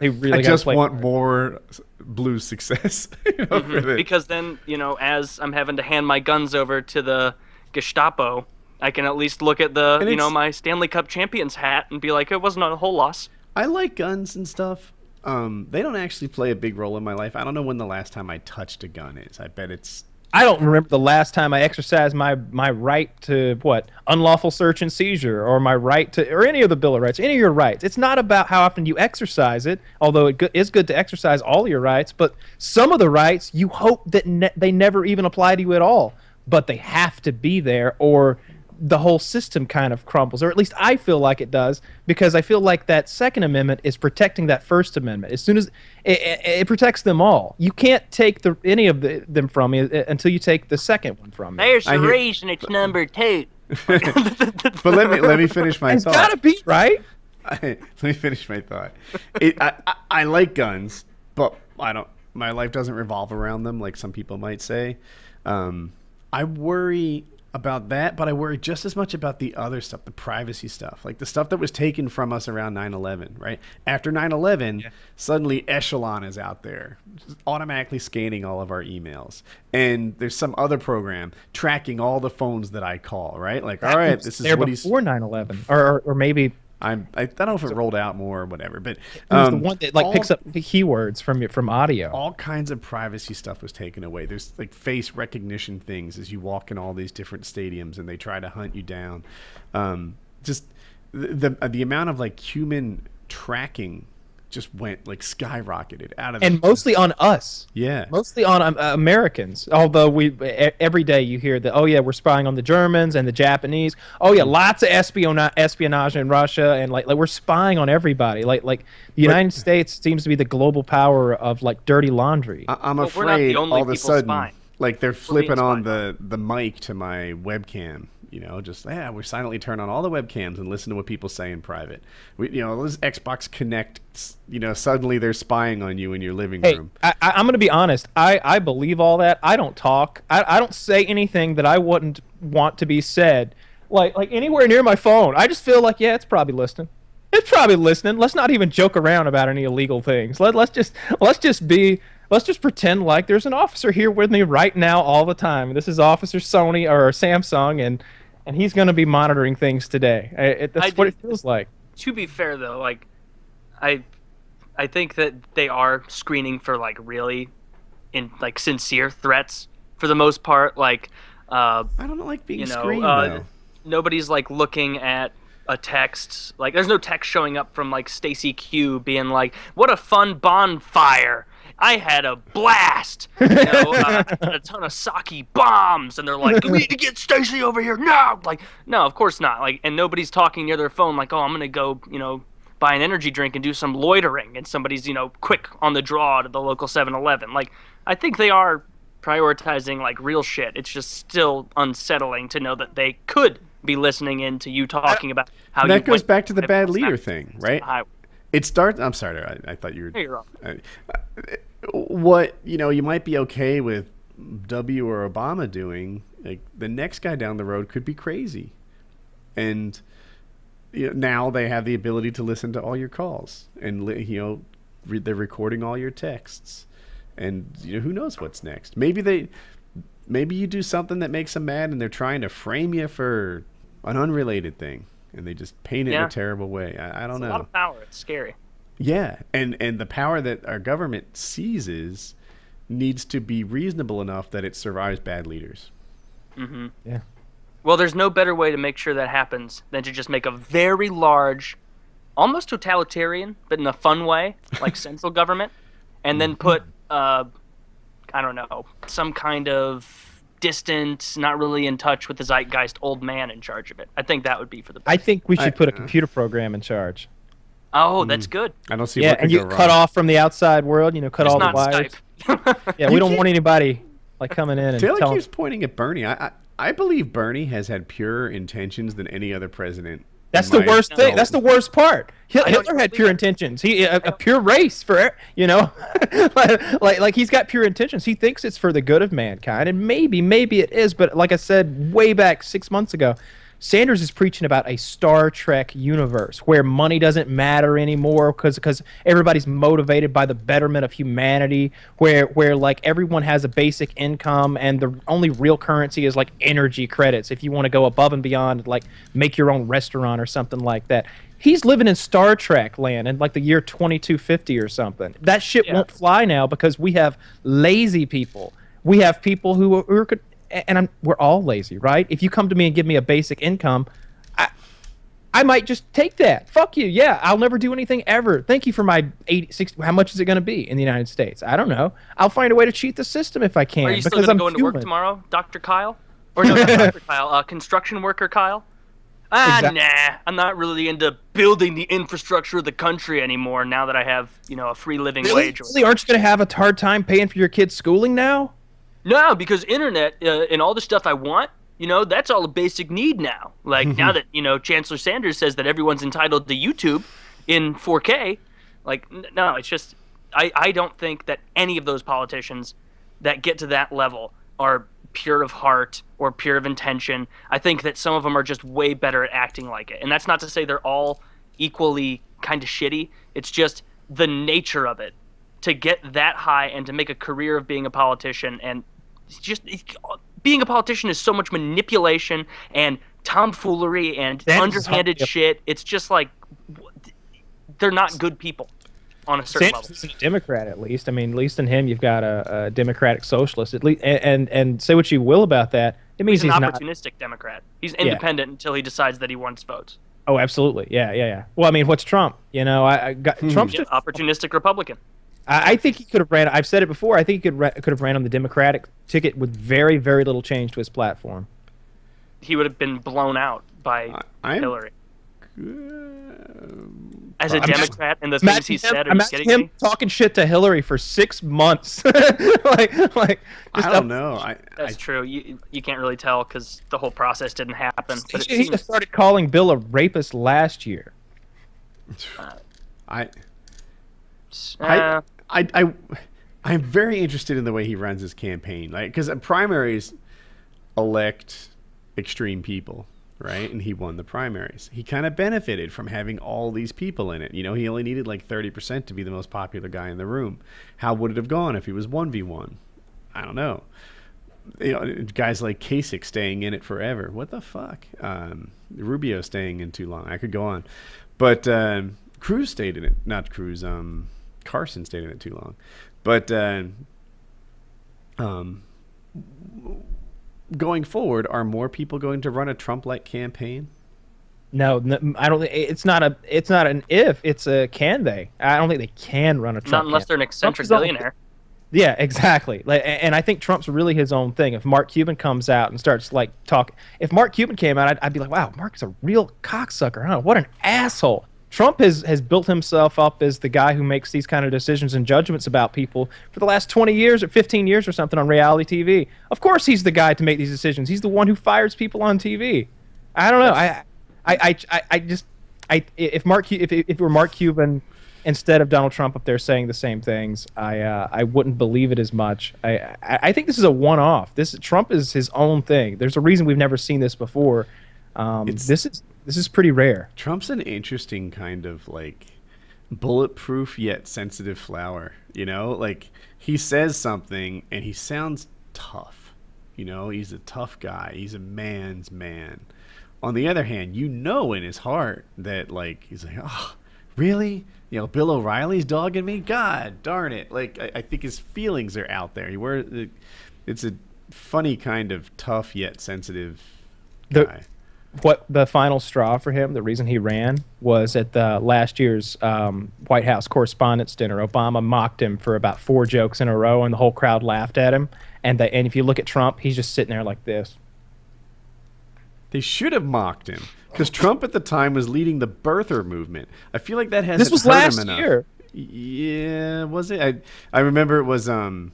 They really I just want hard. more blues success. *laughs* you know, mm-hmm. for this. because then you know as i'm having to hand my guns over to the gestapo i can at least look at the And you know my stanley cup champions hat and be like it wasn't a whole loss I like guns and stuff. Um, they don't actually play a big role in my life. I don't know when the last time I touched a gun is. I bet it's I don't remember the last time I exercised my my right to what unlawful search and seizure, or my right to, or any of the Bill of Rights, any of your rights. It's not about how often you exercise it, although it go- is good to exercise all your rights. But some of the rights, you hope that ne- they never even apply to you at all, but they have to be there, or the whole system kind of crumbles, or at least I feel like it does, because I feel like that Second Amendment is protecting that First Amendment. As soon as it, it, it protects them all, you can't take the, any of the, them from me uh, until you take the second one from me. there's I hear- reason it's number two *laughs* but let me let me finish my It's thought. It's gotta be right. *laughs* let me finish my thought. It, I, I, I like guns, but I don't. My life doesn't revolve around them, like some people might say. Um, I worry about that, but I worry just as much about the other stuff, the privacy stuff, like the stuff that was taken from us around 9/11. Right after 9/11, suddenly Echelon is out there, just automatically scanning all of our emails, and there's some other program tracking all the phones that I call. Right, like all right, this is there what he's. before 9/11, or, or or maybe I'm, I, I don't know if it rolled out more or whatever, but it was um, the one that like all, picks up the keywords from from audio. all kinds of privacy stuff was taken away. There's like face recognition things as you walk in all these different stadiums and they try to hunt you down. Um, just the the, the amount of like human tracking just went like skyrocketed out of and mostly on us. yeah Mostly on um, uh, Americans. Although we e- every day you hear that, oh yeah, we're spying on the Germans and the Japanese. Oh yeah, lots of espionage, espionage in Russia, and like, like we're spying on everybody. Like like the United States seems to be the global power of like dirty laundry. I, I'm But we're not the afraid all of a sudden, spying. like they're flipping on the the mic to my webcam. You know, just yeah, we silently turn on all the webcams and listen to what people say in private. We, you know, this Xbox Kinect. You know, suddenly they're spying on you in your living Hey, room. I, I'm going to be honest. I, I believe all that. I don't talk. I, I don't say anything that I wouldn't want to be said. Like like anywhere near my phone. I just feel like yeah, it's probably listening. It's probably listening. Let's not even joke around about any illegal things. Let let's just let's just be let's just pretend like there's an officer here with me right now all the time. This is Officer Sony or Samsung, and and he's going to be monitoring things today. I, it, that's I what do- it feels like. to be fair though, like I I think that they are screening for like really in like sincere threats for the most part. Like uh I don't like being you know, screened uh, nobody's like looking at a text like there's no text showing up from like Stacy Q being like, "What a fun bonfire." I had a blast. *laughs* You know, uh, a ton of sake bombs, and they're like, "We need to get Stacy over here now!" Like, no, of course not. Like, and nobody's talking near their phone. Like, oh, I'm gonna go, you know, buy an energy drink and do some loitering, and somebody's, you know, quick on the draw to the local 7-Eleven. Like, I think they are prioritizing like real shit. It's just still unsettling to know that they could be listening in to you talking about how you That goes went back to the bad leader thing, right? It starts. I'm sorry, I, I thought you were. Hey, you're wrong. I- what you know, you might be okay with W or Obama doing. Like the next guy down the road could be crazy, and you know, now they have the ability to listen to all your calls, and you know, re- they're recording all your texts, and you know, who knows what's next? Maybe they, maybe you do something that makes them mad, and they're trying to frame you for an unrelated thing, and they just paint it in a terrible way. I, I don't It's know. a lot of power. It's scary. Yeah, and and the power that our government seizes needs to be reasonable enough that it survives bad leaders. hmm Yeah. Well, there's no better way to make sure that happens than to just make a very large, almost totalitarian, but in a fun way, like *laughs* central government, and then put, uh, I don't know, some kind of distant, not really in touch with the zeitgeist old man in charge of it. I think that would be for the best. I think we should I- put a computer program in charge. Oh, that's mm. good. I don't see Yeah, what could and you go cut wrong. off from the outside world. You know, cut It's all the wires. Skype. *laughs* Yeah, You we don't can't- want anybody like coming in and Taylor telling. keeps pointing at Bernie. I, I I believe Bernie has had purer intentions than any other president. That's the my worst thing. That's the worst part. Hi- I don't Hitler had pure that. intentions. He a, a pure race for you know, *laughs* like, like like he's got pure intentions. He thinks it's for the good of mankind, and maybe maybe it is. But like I said way back six months ago, Sanders is preaching about a Star Trek universe where money doesn't matter anymore because because everybody's motivated by the betterment of humanity. Where where like everyone has a basic income and the only real currency is like energy credits. If you want to go above and beyond, like make your own restaurant or something like that. He's living in Star Trek land in like the year 2250 or something. That shit Yeah. won't fly now because we have lazy people. We have people who are, who are and I'm, we're all lazy, right? If you come to me and give me a basic income, I, I might just take that. Fuck you. Yeah, I'll never do anything ever. Thank you for my 80, 60, how much is it going to be in the United States? I don't know. I'll find a way to cheat the system if I can. Are you still going to go into work tomorrow, Dr. Kyle? Or no, *laughs* Dr. Kyle, uh, construction worker Kyle? Ah, Exact- nah. I'm not really into building the infrastructure of the country anymore now that I have, you know, a free living Really? wage. Really? Aren't you going to have a hard time paying for your kids' schooling now? No, because internet uh, and all the stuff I want, you know, that's all a basic need now. Like now that you know Chancellor Sanders says that everyone's entitled to YouTube in 4K, like n- no, it's just I I don't think that any of those politicians that get to that level are pure of heart or pure of intention. I think that some of them are just way better at acting like it. And that's not to say they're all equally kind of shitty. It's just the nature of it to get that high and to make a career of being a politician and it's just it's, being a politician is so much manipulation and tomfoolery and That underhanded shit. It's just like they're not good people on a certain level. Sanders is a Democrat, at least. I mean, at least in him, you've got a, a Democratic socialist. At least, and, and and say what you will about that, it means He's he's, an not. opportunistic Democrat. He's independent until he decides that he wants votes. Oh, absolutely. Yeah, yeah, yeah. Well, I mean, what's Trump? You know, I, I got hmm. Trump's Yeah, just. opportunistic Republican. I, I think he could have ran. I've said it before. I think he could ra- could have ran on the Democratic ticket with very very little change to his platform. He would have been blown out by I- Hillary. Um, As a I'm just- Democrat and the things he him, said, are you imagine kidding him me? talking shit to Hillary for six months. *laughs* like, like I don't up- know. I, That's I true. You you can't really tell because the whole process didn't happen. He, But it should- he seems, just started calling Bill a rapist last year. I, uh, I, I, I, I'm very interested in the way he runs his campaign, like because primaries elect extreme people, right? And he won the primaries. He kind of benefited from having all these people in it. You know, he only needed like 30% to be the most popular guy in the room. How would it have gone if he was 1v1? I don't know. You know, guys like Kasich staying in it forever. What the fuck? Um, Rubio staying in too long. I could go on. But um, Cruz stayed in it. Not Cruz. Um, Carson stayed in it too long. But uh, um, going forward, are more people going to run a Trump-like campaign? No, n- I don't think it's not a. It's not an if. It's a can they. I don't think they can run a Trump. Not unless campaign. they're an eccentric Trump's billionaire. Yeah, exactly. Like, and I think Trump's really his own thing. If Mark Cuban comes out and starts like talk, if Mark Cuban came out, I'd, I'd be like, wow, Mark's a real cocksucker, huh? What an asshole. Trump has has built himself up as the guy who makes these kind of decisions and judgments about people for the last 20 years or 15 years or something on reality TV. Of course, he's the guy to make these decisions. He's the one who fires people on TV. I don't know. I, I, I, I, just, I, if Mark, if if it were Mark Cuban instead of Donald Trump up there saying the same things, I, uh, I wouldn't believe it as much. I, I, I think this is a one-off. This Trump is his own thing. There's a reason we've never seen this before. Um, this is this is pretty rare. Trump's an interesting kind of like bulletproof yet sensitive flower. You know, like he says something and he sounds tough. You know, he's a tough guy. He's a man's man. On the other hand, you know in his heart that like he's like, oh, really? You know, Bill O'Reilly's dogging me. God darn it! Like I, I think his feelings are out there. He wears it's a funny kind of tough yet sensitive The- guy. What the final straw for him, the reason he ran, was at the last year's um, White House Correspondents' Dinner. Obama mocked him for about four jokes in a row, and the whole crowd laughed at him. And they, and if you look at Trump, he's just sitting there like this. They should have mocked him because Trump at the time was leading the birther movement. I feel like that hasn't This was hurt last him enough. year. Yeah, was it? I I remember it was um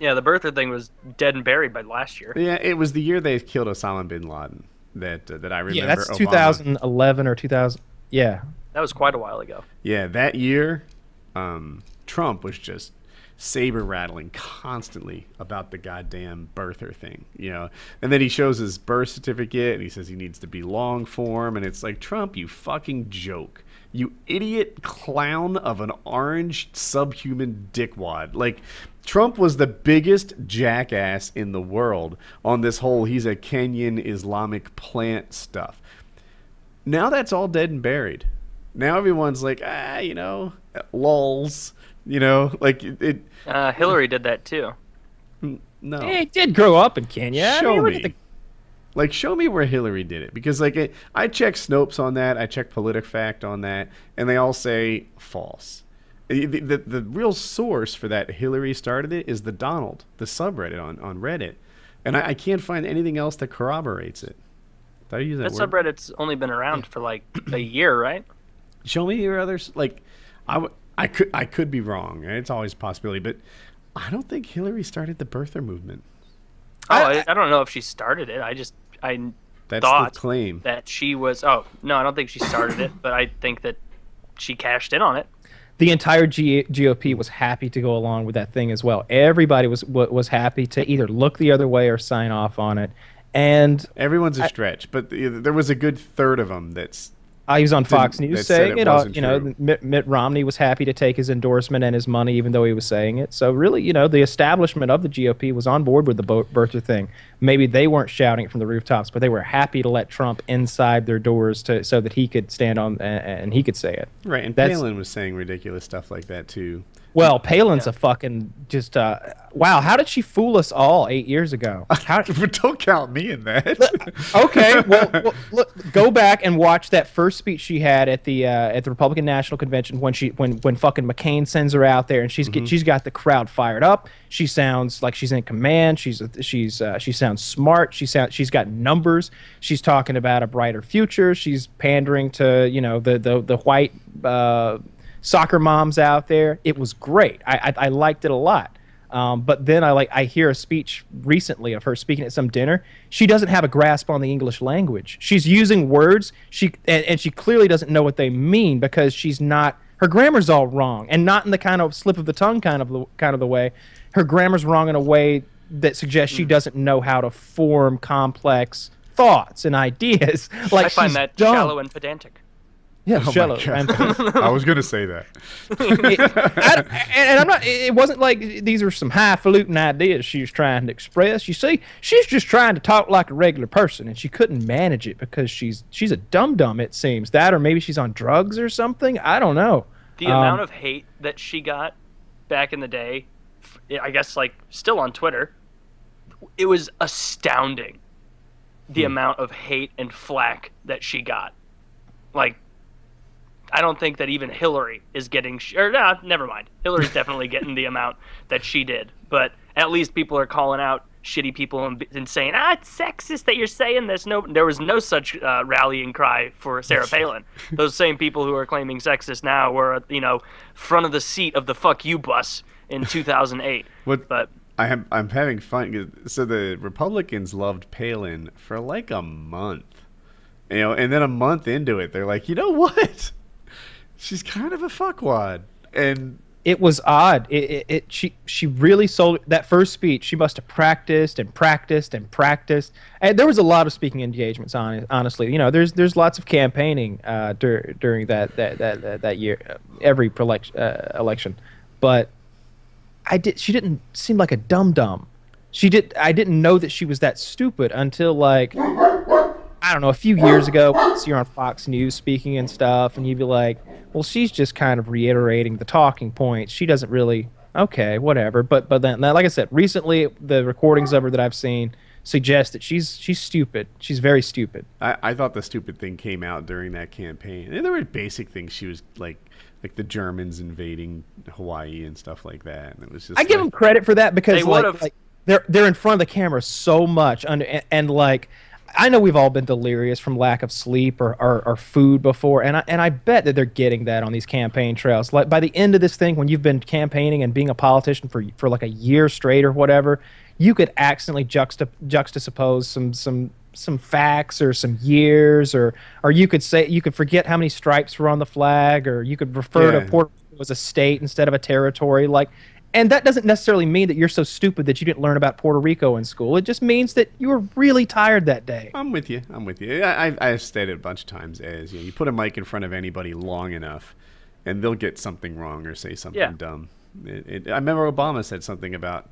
Yeah, the birther thing was dead and buried by last year. yeah it was the year they killed Osama bin Laden that uh, that I remember. yeah, that's Obama- 2011 or 2000. Yeah, That was quite a while ago. Yeah, that year, um, Trump was just saber rattling constantly about the goddamn birther thing, you know. And then he shows his birth certificate and he says he needs to be long form, and it's like Trump, you fucking joke, you idiot clown of an orange subhuman dickwad. Like Trump was the biggest jackass in the world on this whole he's a Kenyan Islamic plant stuff now that's all dead and buried. Now everyone's like, ah, you know, lulls, you know, like it. it Uh, Hillary did that too. no, Yeah, he did grow up in Kenya. I show mean, look me. Like, show me where Hillary did it because, like, it, I check Snopes on that, I check PolitiFact on that, and they all say false. The, the, the, the real source for that Hillary started it is the Donald, the subreddit on, on Reddit, and I, I can't find anything else that corroborates it. Did I use that, That word? subreddit's only been around for like a year, right? show me your others like I, w- I could i could be wrong it's always a possibility but i don't think hillary started the birther movement Oh, I- I, I don't know if she started it. I just I that's Thought the claim that she was. Oh no, I don't think she started it, but I think that she cashed in on it. the entire G- GOP was happy to go along with that thing as well. Everybody was wa- was happy to either look the other way or sign off on it. And everyone's a stretch but there was a good third of them that's I was on Fox Didn't- News saying it it. uh, you know. Mitt, Mitt Romney was happy to take his endorsement and his money, even though he was saying it. So really, you know, the establishment of the GOP was on board with the birther thing. Maybe they weren't shouting it from the rooftops, but they were happy to let Trump inside their doors to so that he could stand on and, and he could say it. right and That's- palin was saying ridiculous stuff like that too Well, Palin's a fucking just uh, wow. How did she fool us all eight years ago? How, *laughs* don't count me in that okay, *laughs* well, well look, go back and watch that first speech she had at the uh, at the Republican National Convention when she when when fucking McCain sends her out there and she's get, she's got the crowd fired up. She sounds like she's in command. She's she's uh, she sounds smart. She sounds she's got numbers. She's talking about a brighter future. She's pandering to you know the the the white uh, soccer moms out there. It was great. I I, I liked it a lot. Um, but then I like I hear a speech recently of her speaking at some dinner. She doesn't have a grasp on the English language. She's using words she and, and she clearly doesn't know what they mean because she's not her grammar's all wrong and not in the kind of slip of the tongue kind of the kind of the way. Her grammar's wrong in a way that suggests she doesn't know how to form complex thoughts and ideas. *laughs* Like I find that dumb. shallow and pedantic. Yeah, Oh my shallow. And- *laughs* I was gonna say that. it- I and, and I'm not. It wasn't like these are some highfalutin ideas she was trying to express. You see, she's just trying to talk like a regular person, and she couldn't manage it because she's she's a dum dum. It seems that, or maybe she's on drugs or something. I don't know. The Um, amount of hate that she got back in the day, I guess like still on Twitter, it was astounding. The Hmm. amount of hate and flack that she got. Like I don't think that even Hillary is getting sh- or nah, never mind. Hillary's definitely getting the amount that she did, but at least people are calling out shitty people and, and saying, "Ah, it's sexist that you're saying this." No, there was no such uh, rallying cry for Sarah *laughs* Palin. Those same people who are claiming sexist now were, you know, front of the seat of the "fuck you" bus in *laughs* 2008. What But I am I'm having fun. So the Republicans loved Palin for like a month, you know, and then a month into it, they're like, you know what? She's kind of a fuckwad, and it was odd. It, it, it she she really sold that first speech. She must have practiced and practiced and practiced. And there was a lot of speaking engagements on. Honestly, you know, there's there's lots of campaigning uh, dur- during that that that that, year, uh, every uh, election. But I did. She didn't seem like a dum dum. She did. I didn't know that she was that stupid until like I don't know, a few years ago, see her on Fox News speaking and stuff, and you'd be like, well, she's just kind of reiterating the talking points. She doesn't really, okay, whatever. But but then, like I said, recently the recordings of her that I've seen suggest that she's she's stupid. She's very stupid. I, I thought the stupid thing came out during that campaign. And there were basic things she was like, like the Germans invading Hawaii and stuff like that. And it was just I give them credit for that because they like, like, they're they're in front of the camera so much and, and, and like I know we've all been delirious from lack of sleep or, or, or food before, and I and I bet that they're getting that on these campaign trails. Like by the end of this thing, when you've been campaigning and being a politician for for like a year straight or whatever, you could accidentally juxta, juxtapose some some some facts or some years or or you could say you could forget how many stripes were on the flag or you could refer Yeah. to Puerto Rico as a state instead of a territory like and that doesn't necessarily mean that you're so stupid that you didn't learn about Puerto Rico in school. It just means that you were really tired that day. I'm with you. I'm with you. I, I, I've stated a bunch of times as you, know, you put a mic in front of anybody long enough, and they'll get something wrong or say something Yeah. dumb. It, it, I remember Obama said something about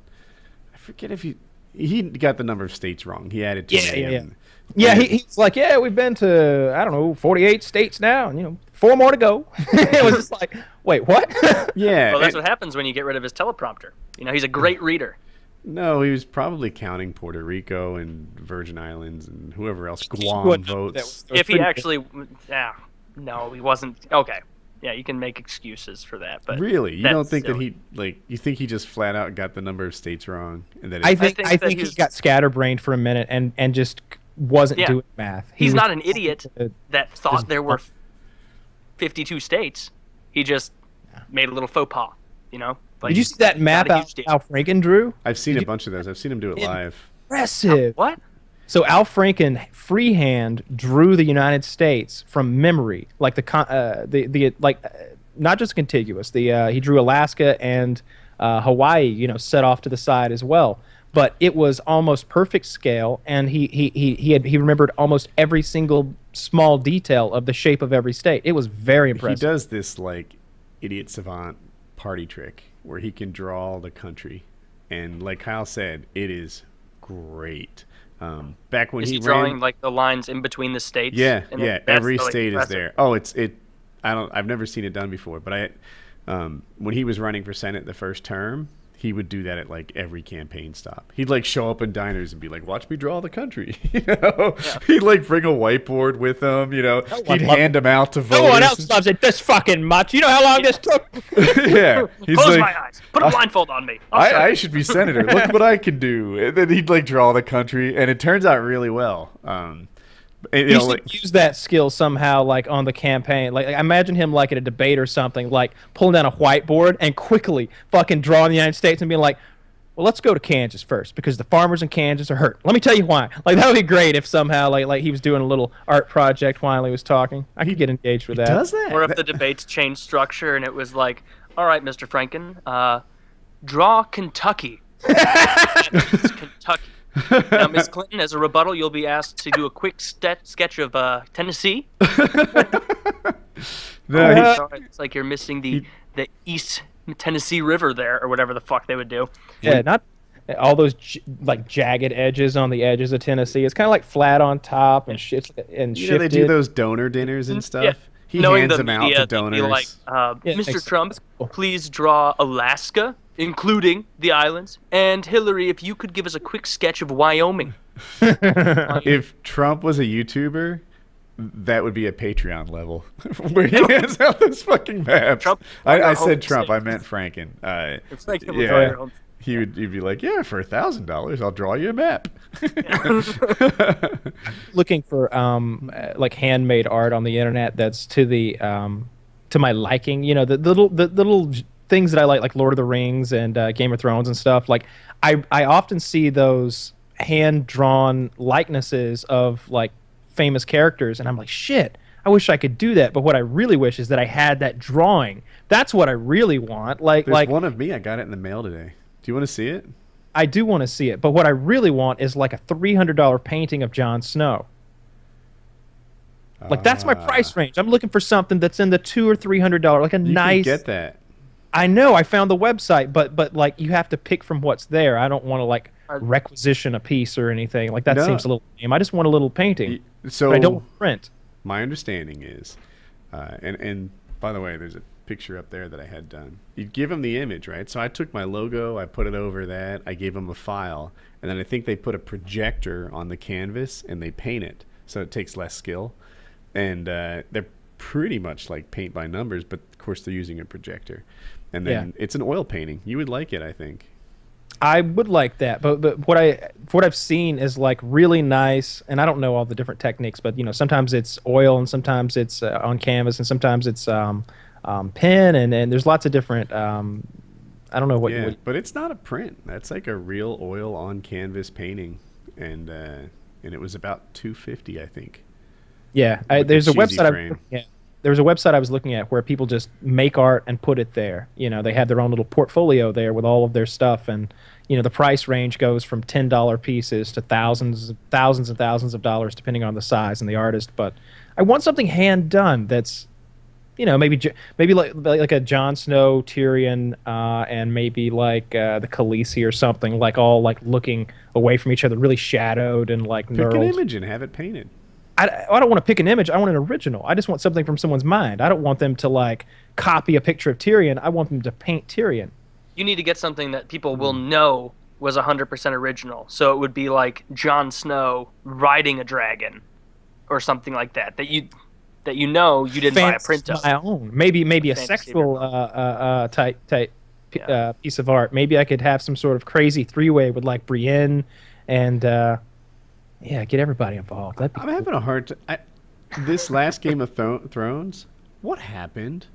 I forget if he he got the number of states wrong. He added too Yeah, many. yeah, of yeah. Them. Yeah, he, he's like, yeah, we've been to I don't know, 48 states now, and you know, four more to go. *laughs* it was just like, wait, what? *laughs* yeah. well, that's and- what happens when you get rid of his teleprompter. You know, he's a great reader. no, he was probably counting Puerto Rico and Virgin Islands and whoever else Guam Wouldn't- that votes. was- that was If he pretty- actually, yeah, no, he wasn't. Okay, yeah, you can make excuses for that, but Really, you don't think silly. that he like? You think he just flat out got the number of states wrong, and that I it- think think I think, he he got scatterbrained for a minute and and just wasn't Yeah. doing math. He He's was not an idiot uh, that thought there were 52 states. He just made a little faux pas, you know? Like, Did you see that map not a Al. Al Franken drew? I've seen Did a you- bunch of those. I've seen him do it In- live. Impressive. What? So Al Franken freehand drew the United States from memory, like the con- uh, the the like uh, not just contiguous. The uh, he drew Alaska and uh, Hawaii, you know, set off to the side as well. But it was almost perfect scale, and he he he he had he remembered almost every single small detail of the shape of every state. It was very impressive. He does this like idiot savant party trick where he can draw the country, and like Kyle said, it is great. Um, back when Is he, he drawing ran, like the lines in between the states? yeah, yeah, it- every really state is there. Oh, it's it. I don't. I've never seen it done before, but I, um, when he was running for senate the first term, he would do that at like every campaign stop. He'd like show up in diners and be like, "Watch me draw the country." *laughs* you know, he'd like bring a whiteboard with him. You know, one he'd hand them out to voters. no one else loves it this fucking much. You know how long this took? *laughs* yeah, he's Close like, my eyes. Put a blindfold on me. I, I should be senator. Look what I can do. And then he'd like draw the country, and it turns out really well. Um, you He know, should like, use that skill somehow, like on the campaign. Like, like, imagine him like at a debate or something, like pulling down a whiteboard and quickly fucking drawing the United States and being like, "Well, let's go to Kansas first because the farmers in Kansas are hurt. Let me tell you why." Like that would be great if somehow like like he was doing a little art project while he was talking. I could get engaged with that. does that? Or if That- the debates changed structure and it was like, all right, Mr. Franken, uh, draw Kentucky. *laughs* Kentucky. Now, Miss *laughs* Clinton, as a rebuttal, you'll be asked to do a quick ste- sketch of uh, Tennessee. No, Oh, he- sorry, it's like you're missing the the East Tennessee River there, or whatever the fuck they would do. Yeah, not all those j- like jagged edges on the edges of Tennessee. It's kind of like flat on top and shifts and you know they do those donor dinners and stuff. Yeah. He Knowing hands the them out to donors. be like, uh, Yeah, Mr. makes- Trump, that's please draw Alaska, including the islands, and Hillary, if you could give us a quick sketch of Wyoming. *laughs* if Trump was a YouTuber, that would be a Patreon level *laughs* where he hands out this fucking map. Trump- I, I said Trump. I meant Franken. Uh, like Yeah. draw your own- he would he'd be like, yeah, for a thousand dollars, I'll draw you a map. *laughs* looking for um uh, like handmade art on the internet that's to the um to my liking you know the, the little the, the little j- things that i like like lord of the rings and uh, game of thrones and stuff like i i often see those hand drawn likenesses of like famous characters and i'm like shit i wish i could do that but what i really wish is that i had that drawing that's what i really want like There's like one of me. I got it in the mail today. Do you want to see it? I do want to see it, but what I really want is like a three hundred dollar painting of Jon Snow. Like that's my Ah. price range. I'm looking for something that's in the two or three hundred dollar, like a You nice. get that. I know I found the website, but but like you have to pick from what's there. I don't want to like requisition a piece or anything. Like that No. seems a little lame. I just want a little painting, So but I don't want print. my understanding is, uh, and and by the way, there's a picture up there that I had done. You give them the image, right? So I took my logo, I put it over that, I gave them a file, and then I think they put a projector on the canvas and they paint it, so it takes less skill, and uh, they're pretty much like paint by numbers, but of course they're using a projector, and then it's an oil painting. You would like it, I think. I would like that, but but what I what I've seen is like really nice, and I don't know all the different techniques, but you know sometimes it's oil and sometimes it's uh, on canvas and sometimes it's um, um, pen and and there's lots of different. Um, I don't know what, yeah, what but it's not a print. That's like a real oil on canvas painting, and uh, and it was about two fifty, I think. yeah. I, there's a website. I was frame. looking at- there was a website I was looking at where people just make art and put it there. You know, they have their own little portfolio there with all of their stuff, and you know the price range goes from ten dollar pieces to thousands, thousands and thousands of dollars depending on the size and the artist. But I want something hand done that's, you know, maybe maybe like like a Jon Snow, Tyrion, uh, and maybe like uh, the Khaleesi or something, like all like looking away from each other, really shadowed and like Pick an image and have it painted. I, I don't want to pick an image. I want an original. I just want something from someone's mind. I don't want them to like copy a picture of Tyrion. I want them to paint Tyrion. You need to get something that people will know was 100% original. So it would be like Jon Snow riding a dragon or something like that. That you that you know you didn't buy a Fancy print of. my own. Maybe maybe a of sexual uh, uh, uh, type type Yeah. uh, piece of art. Maybe I could have some sort of crazy three way with like Brienne and uh, yeah, get everybody involved. I'm cool. having a hard time. This last Game of Thro- Thrones, what happened?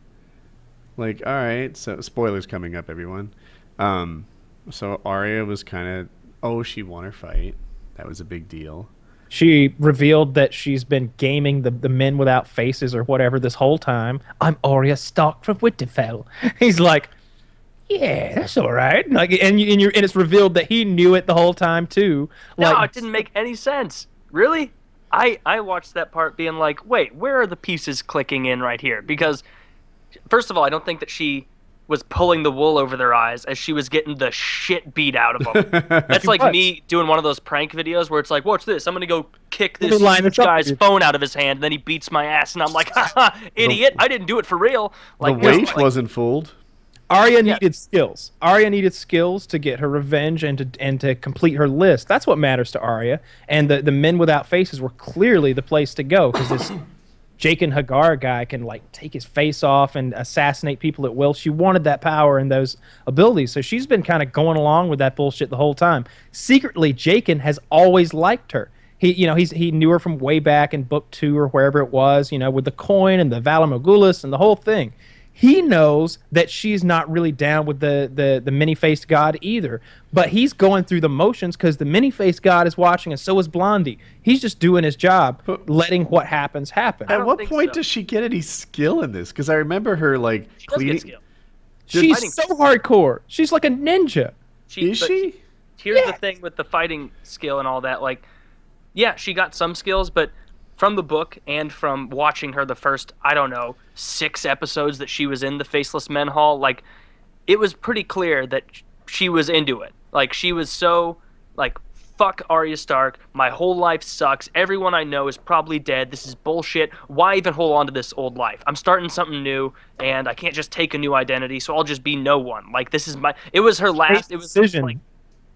Like, all right, so spoilers coming up, everyone. Um, so Arya was kind of, oh, she won her fight. That was a big deal. She revealed that she's been gaming the, the men without faces or whatever this whole time. I'm Arya Stark from Winterfell. *laughs* He's like, yeah, that's all right. Like, and you, and, you're, and it's revealed that he knew it the whole time too. No, it didn't make any sense. Really? I I watched that part being like, wait, where are the pieces clicking in right here? Because first of all, I don't think that she was pulling the wool over their eyes as she was getting the shit beat out of them. *laughs* That's like was. me doing one of those prank videos where it's like, watch this, I'm gonna go kick this line huge this up for guy's phone out of his hand, and then he beats my ass, and I'm like, *laughs* haha, idiot, I didn't do it for real. Like, the no, waif like, wasn't fooled. Arya Yeah. needed skills. Arya needed skills to get her revenge and to and to complete her list. That's what matters to Arya. And the, the men without faces were clearly the place to go because this *clears throat* Jaqen H'ghar guy can like take his face off and assassinate people at will. She wanted that power and those abilities, so she's been kind of going along with that bullshit the whole time. Secretly, Jaqen has always liked her. He, you know, he's he knew her from way back in book two or wherever it was. You know, with the coin and the Valar Morghulis and the whole thing he knows that she's not really down with the the, the many-faced god either but he's going through the motions because the many-faced god is watching and so is blondie he's just doing his job But- letting what happens happen At what point so. does she get any skill in this? Because I remember her like she does cleaning. get skill. she's so hardcore she's like a ninja She, Is but she? here's Yeah. the thing with the fighting skill and all that. Like, yeah, she got some skills, but from the book and from watching her the first, I don't know, six episodes that she was in the Faceless Men Hall, like, it was pretty clear that she was into it. Like, she was so, like, fuck Arya Stark. My whole life sucks. Everyone I know is probably dead. This is bullshit. Why even hold on to this old life? I'm starting something new, and I can't just take a new identity, so I'll just be no one. Like, this is my. It was her last. It was decision. like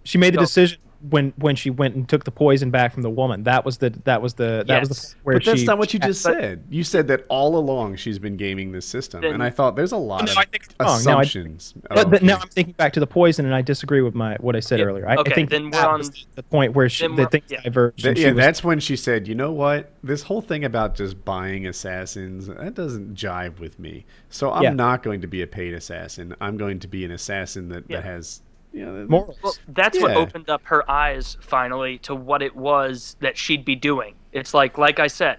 she made the Go. decision when when she went and took the poison back from the woman. That was the that was the that was the point where But that's she. not what you just but- said. You said that all along she's been gaming this system, Then- and I thought there's a lot No, of I think it's wrong. No, I- assumptions. But, Oh, but now. I'm thinking back to the poison, and I disagree with my what I said Yeah, earlier. I, okay, I think then that we're was on- the point where she the we're- things yeah. diverged. Th- and she yeah, was- that's when she said, "You know what? This whole thing about just buying assassins that doesn't jive with me. So I'm Yeah. not going to be a paid assassin. I'm going to be an assassin that, Yeah. that has, you know, morals. Well, that's what opened up her eyes finally to what it was that she'd be doing. It's like, like I said,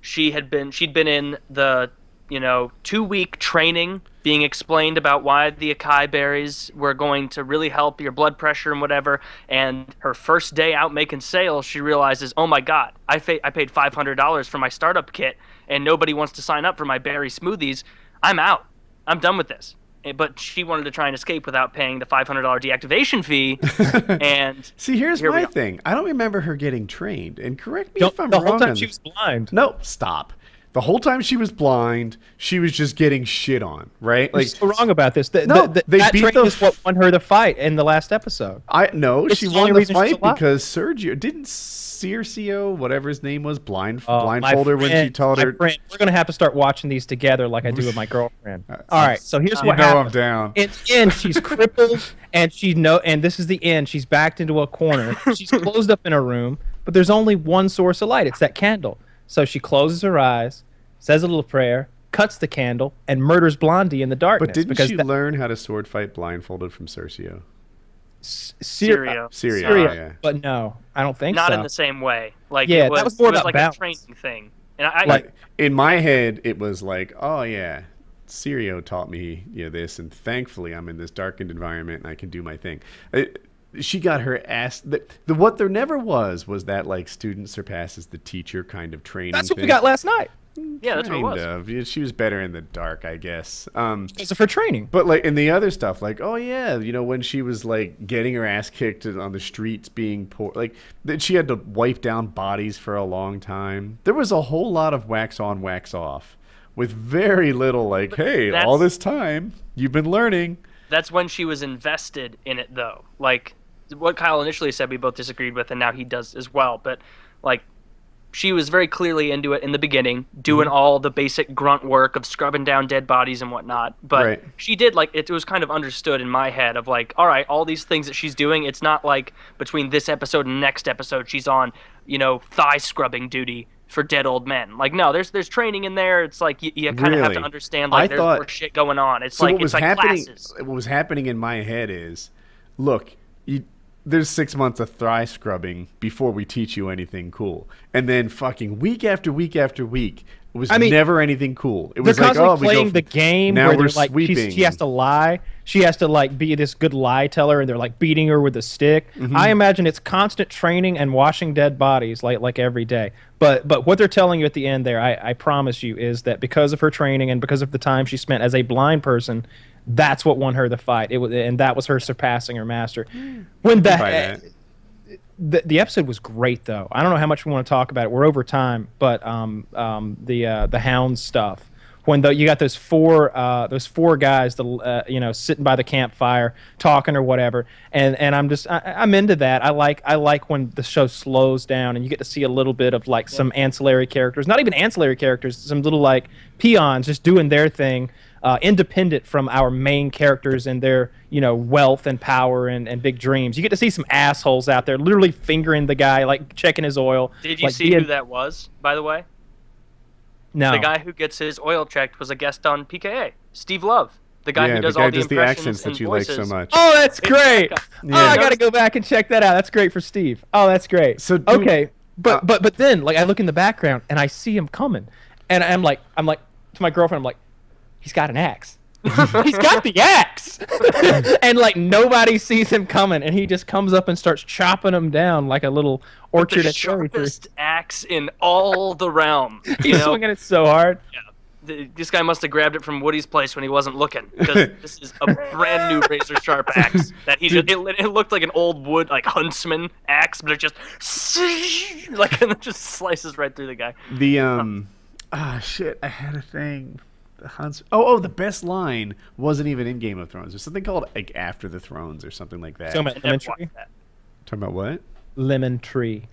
she had been she'd been in the you know two week training, being explained about why the acai berries were going to really help your blood pressure and whatever. And her first day out making sales, she realizes, oh my god, I fa- I paid five hundred dollars for my startup kit, and nobody wants to sign up for my berry smoothies. I'm out. I'm done with this. Eh, But she wanted to try and escape without paying the five hundred dollar deactivation fee, *laughs* and See, here's Here my thing. I don't remember her getting trained, and correct me the, if I'm the wrong. whole time on she this. was blind. No, stop. The whole time she was blind, she was just getting shit on, right? You're Like so wrong about this. The, No, the, the, they that beat training the is what won her the fight in the last episode. I no, It's she won the fight because Sergio didn't Circio, whatever his name was, blind Uh, my blindfolded when she told her. friend, we're gonna have to start watching these together, like I do with my girlfriend. *laughs* Uh, All right, so here's You what know I'm happened. down. In the end, she's crippled, *laughs* and she no, and this is the end. She's backed into a corner. She's closed up in a room, but there's only one source of light. It's that candle. So she closes her eyes, says a little prayer, cuts the candle, and murders Blondie in the darkness. But didn't because she that- learn how to sword fight blindfolded from Circio? S- Syr- Syria, Syria, oh, yeah. but no, I don't think so. not so. in the same way. Like Yeah, it was, that was more it was about like balance. a training thing. And I, I in my head, it was like, oh yeah, Syrio taught me you know this, and thankfully I'm in this darkened environment and I can do my thing. It, she got her ass. The, the what there never was was that like student surpasses the teacher kind of training. That's what thing. we got last night yeah, that's what it was. of. She was better in the dark, I guess. Um, because of her training. but like in the other stuff, like oh yeah, you know when she was like getting her ass kicked on the streets, being poor, like that she had to wipe down bodies for a long time. There was a whole lot of wax on, wax off, with very little like, hey, all this time you've been learning. That's when she was invested in it, though. Like what Kyle initially said, we both disagreed with, and now he does as well. But like, she was very clearly into it in the beginning, doing Mm-hmm. all the basic grunt work of scrubbing down dead bodies and whatnot. But Right. she did like it was kind of understood in my head of like, all right, all these things that she's doing. It's not like between this episode and next episode she's on, you know, thigh scrubbing duty for dead old men. Like no, there's there's training in there. It's like you, you kind of have to Really? understand I like there's thought- more shit going on. It's So like what was it's like happening? classes. What was happening in my head is, look, you, there's six months of thigh scrubbing before we teach you anything cool, and then fucking week after week after week, it was I mean, never anything cool. It was like, oh, playing from- the game now where we're they're like she has to lie. She has to like be this good lie teller, and they're like beating her with a stick. Mm-hmm. I imagine it's constant training and washing dead bodies like like every day. But but what they're telling you at the end there, I, I promise you, is that because of her training and because of the time she spent as a blind person, that's what won her the fight. It was and that was her surpassing her master. When Buy that, that. the, the episode was great though. I don't know how much we want to talk about it. We're over time, but um, um, the uh, the hound stuff. When the, you got those four uh, those four guys, the uh, you know sitting by the campfire talking or whatever, and and I'm just I, I'm into that. I like I like when the show slows down and you get to see a little bit of like some ancillary characters, not even ancillary characters, some little like peons just doing their thing, uh, independent from our main characters and their you know wealth and power and, and big dreams. You get to see some assholes out there literally fingering the guy, like checking his oil. Did you like, see being- who that was, by the way? No. The guy who gets his oil checked was a guest on PKA. Steve Love, the guy yeah, who does the guy all the does the impressions accents that and you like voices. so much. Oh, that's great. Yeah. Oh, I got to go back and check that out. That's great for Steve. Oh, that's great. So do- okay, but uh, but but then like I look in the background and I see him coming, and I'm like I'm like to my girlfriend I'm like, he's got an axe. *laughs* he's got the axe *laughs* and like nobody sees him coming and he just comes up and starts chopping them down like a little orchard the at cherry tree. sharpest axe in all the realm. *laughs* You he's know, swinging it so hard Th- this guy must have grabbed it from Woody's place when he wasn't looking because this is a brand new razor sharp axe that he just, it, it looked like an old wood like huntsman axe, but it just like and it just slices right through the guy. The um ah shit, I had a thing. The Hans Oh, oh, the best line wasn't even in Game of Thrones. There's something called like After the Thrones or something like that. so I much lemon tree that. Talking about what? lemon tree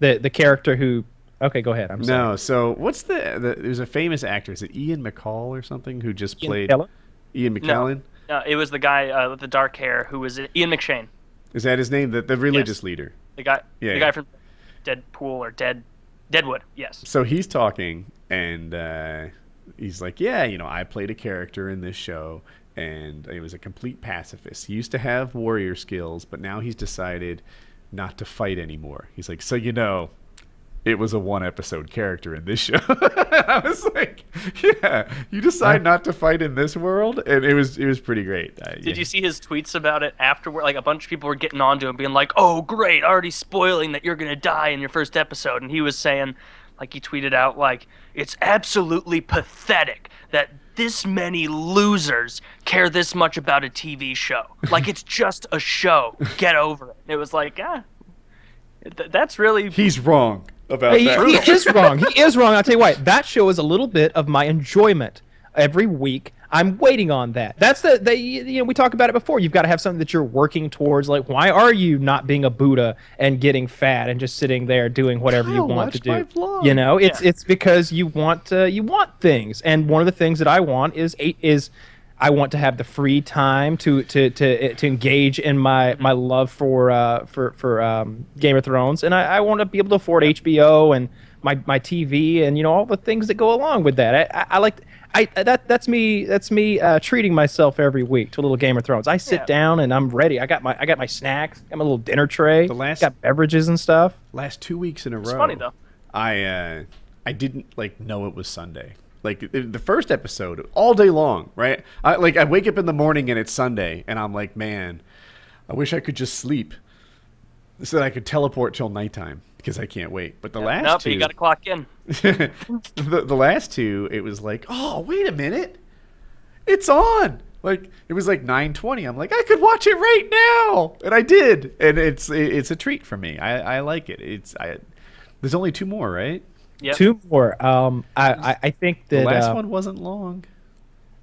the the character who okay go ahead i'm sorry No, so what's the, the there's a famous actor, is it Ian McCall or something who just Ian played McKellen? Ian McKellen? No, it was the guy uh, with the dark hair who was Ian McShane, Is that his name? The the religious leader. the guy, Yeah, the yeah. guy from Deadpool or Dead Deadwood. Yes. So he's talking, and uh, he's like, "Yeah, you know, I played a character in this show, and he was a complete pacifist. He used to have warrior skills, but now he's decided not to fight anymore." He's like, "So you know." It was a one episode character in this show. *laughs* I was like, "Yeah, you decide not to fight in this world," and it was it was pretty great. Uh, Did you see his tweets about it afterward? Like a bunch of people were getting onto him, being like, "Oh, great, already spoiling that you're gonna die in your first episode," and he was saying, like he tweeted out, like, "It's absolutely pathetic that this many losers care this much about a TV show. Like it's *laughs* just a show. Get over it." And it was like, ah, th- that's really He's wrong about He, that. he is wrong. He is wrong. I'll tell you what. That show is a little bit of my enjoyment every week. I'm waiting on that. That's the, the you know we talked about it before. You've got to have something that you're working towards. Like, why are you not being a Buddha and getting fat and just sitting there doing whatever you want to watch do? my vlog. You know, it's Yeah. it's because you want uh, you want things, and one of the things that I want is eight is. I want to have the free time to to to, to engage in my, my love for uh, for for um, Game of Thrones, and I, I want to be able to afford HBO and my, my TV and you know all the things that go along with that. I, I, I like I that that's me that's me uh, treating myself every week to a little Game of Thrones. I sit Yeah. down and I'm ready. I got my I got my snacks, got my little dinner tray, The last- got beverages and stuff. last two weeks in a It's row. funny, though. I uh, I didn't like know it was Sunday. Like the the first episode, all day long, right? I like I wake up in the morning and it's Sunday, and I'm like, man, I wish I could just sleep so that I could teleport till nighttime because I can't wait. But the last nope, two, you got to clock in. *laughs* the, the last two, it was like, oh, wait a minute, it's on. Like it was like 9:20. I'm like, I could watch it right now, and I did, and it's it's a treat for me. I, I like it. It's I. There's only two more, right? Yep. Two more. Um, I, I I think that The last uh, one wasn't long.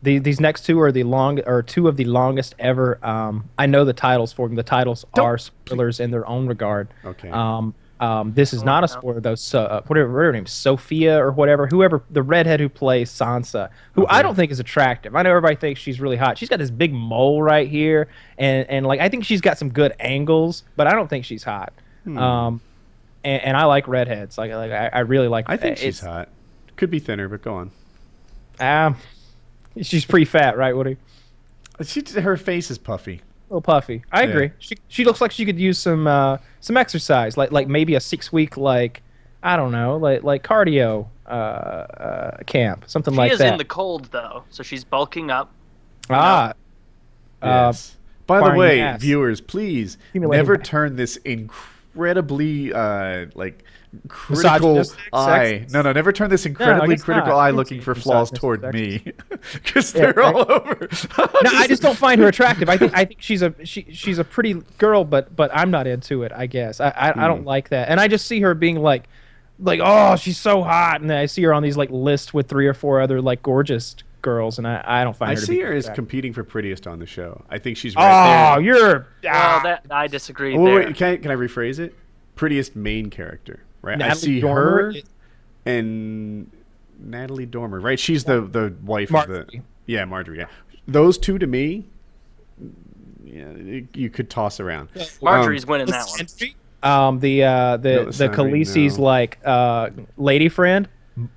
The, these next two are the long or two of the longest ever. Um, I know the titles for them. The titles Don't- are spoilers in their own regard. Okay. Um, um, this is not a spoiler though. So uh, whatever, her name, Sophia or whatever, whoever the redhead who plays Sansa, who I don't think is attractive. I know everybody thinks she's really hot. She's got this big mole right here, and and like I think she's got some good angles, but I don't think she's hot. Hmm. Um, and, and I like redheads. Like like I, I really like. I think it's- she's hot. Could be thinner, but go on. Um, she's pretty fat, right, Woody? She, her face is puffy. A little puffy. I Yeah. agree. She she looks like she could use some uh, some exercise, like like maybe a six week like I don't know, like like cardio uh, uh, camp, something She like that. She is in the cold though, so she's bulking up. ah, uh, Yes. By the way, mass. viewers, please never turn this incredibly uh, like critical eye. sexist? No, no, never turn this incredibly guess critical not. eye looking for flaws toward sexist. me, because *laughs* Yeah, they're right. all over. *laughs* no, I just don't find her attractive. I think I think she's a she, she's a pretty girl, but but I'm not into it. I guess I I, I don't Hmm. like that, and I just see her being like like oh she's so hot, and then I see her on these like lists with three or four other like gorgeous girls, and I I don't find I her. to see be her as competing for prettiest on the show. I think she's right Oh, there. you're Well, ah. that I disagree Oh, there. wait, can I, can I rephrase it? Prettiest main character, right? I see Dormer her is- and Natalie Dormer, right? She's the the wife of the yeah Margaery. Yeah, those two to me, yeah, you- you could toss around. Margaery's Um, winning that one. Um, the uh, the No, the sorry, Khaleesi's no. like uh, lady friend,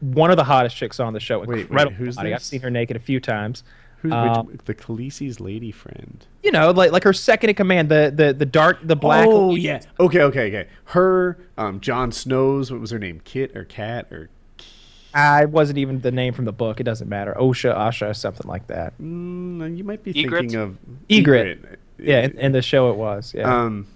one of the hottest chicks on the show. Wait, wait, who's body. I've seen her naked a few times. Who's Um, which, the Khaleesi's lady friend? You know, like like her second in command, the the the dark, the black. Oh yeah. Okay, okay, okay. Her, um, Jon Snow's. What was her name? Kit or Cat or I wasn't even the name from the book. It doesn't matter. Osha, Asha, something like that. Mm, you might be Ygritte? thinking of Ygritte. Yeah, in, in the show it was. Yeah. Um,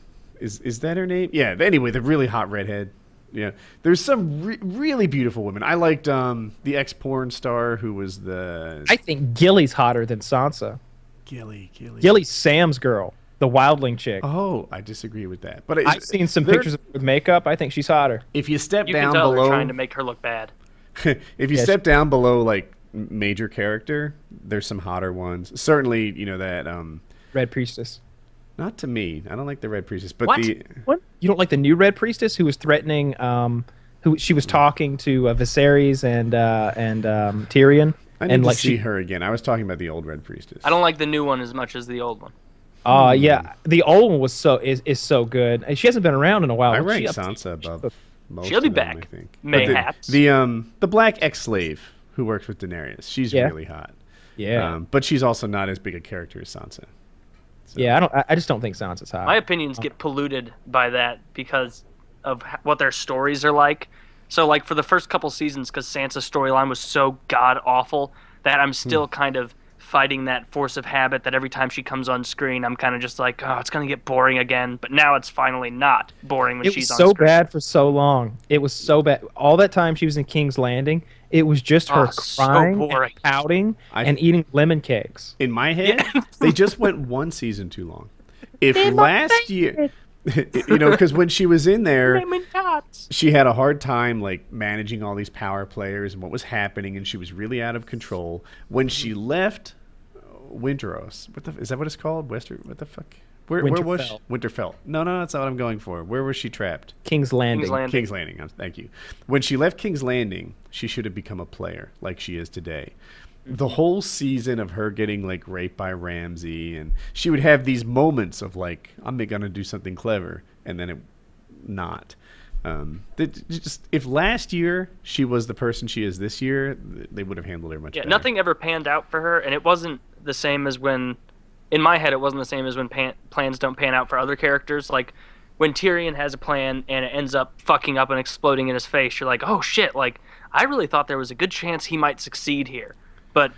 is is that her name? Yeah. Anyway, the really hot redhead. Yeah. There's some re- really beautiful women. I liked um the ex porn star who was the I think Gilly's hotter than Sansa. Gilly Gilly. Gilly's Sam's girl, the wildling chick. Oh, I disagree with that. But I've seen some pictures of her with makeup. I think she's hotter. If you step You down can tell below, trying to make her look bad. *laughs* if you Yes. step down below like major character, there's some hotter ones. Certainly, you know that. Um, Red Priestess. not to me. I don't like the red priestess, but What? the What? You don't like the new Red Priestess who was threatening? Um, who she was talking to uh, Viserys and uh, and um, Tyrion, I need and to like see she. her again. I was talking about the old red priestess. I don't like the new one as much as the old one. Uh, yeah, the old one was so is, is so good. And she hasn't been around in a while. I What's she rank to? Sansa above most She'll be of them, back. I think. Mayhaps. The, the um the black ex slave who works with Daenerys, she's Yeah. really hot. Yeah, Um, but she's also not as big a character as Sansa. So- yeah. I don't. I, I just don't think Sansa's hot. My opinions get polluted by that because of what their stories are like. So, like for the first couple seasons, because Sansa's storyline was so god awful that I'm hmm. still kind of fighting that force of habit. That every time she comes on screen, I'm kind of just like, oh, it's gonna get boring again. But now it's finally not boring when it she's was on so screen. bad for so long. It was so bad. All that time she was in King's Landing, it was just her Oh, crying, boring. and pouting, I- and eating lemon cakes. In my head, they just went one season too long. If last year, *laughs* you know, because when she was in there, she had a hard time like managing all these power players and what was happening, and she was really out of control. When she left Winteros, what the is that what it's called? Wester, what the fuck? Where, where was she? Winterfell. Winterfell? No, no, that's not what I'm going for. Where was she trapped? King's Landing. King's Landing. King's Landing. Thank you. When she left King's Landing, she should have become a player like she is today. The whole season of her getting like raped by Ramsay, and she would have these moments of like, I'm gonna do something clever, and then it not. Um, that- just if last year she was the person she is this year, they would have handled her much Yeah, better. nothing ever panned out for her, and it wasn't the same as when, in my head, it wasn't the same as when pan, plans don't pan out for other characters. Like when Tyrion has a plan and it ends up fucking up and exploding in his face, you're like, oh shit! Like I really thought there was a good chance he might succeed here, but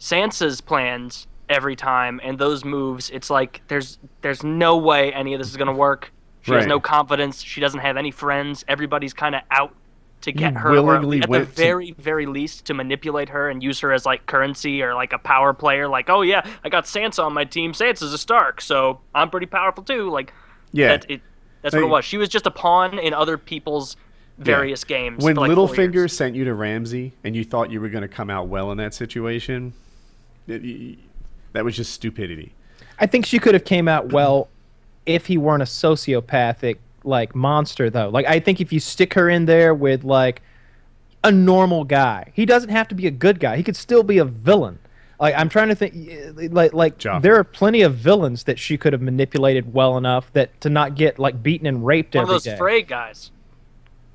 Sansa's plans every time and those moves, it's like there's there's no way any of this is gonna work. She has no confidence. She doesn't have any friends. Everybody's kind of out to get You her, or willingly at the went to- very, very least, to manipulate her and use her as like currency or like a power player. Like, oh yeah, I got Sansa on my team. Sansa's a Stark, so I'm pretty powerful too. Like, Yeah. that, it, that's what it was. She was just a pawn in other people's various games. when for, like, Littlefinger sent you to Ramsay and you thought you were going to come out well in that situation, it- y- that was just stupidity. I think she could have came out well if he weren't a sociopathic like monster though. Like I think if you stick her in there with like a normal guy, he doesn't have to be a good guy. He could still be a villain. Like I'm trying to think like like Joffrey. there are plenty of villains that she could have manipulated well enough that to not get like beaten and raped one of every those day. Frey guys.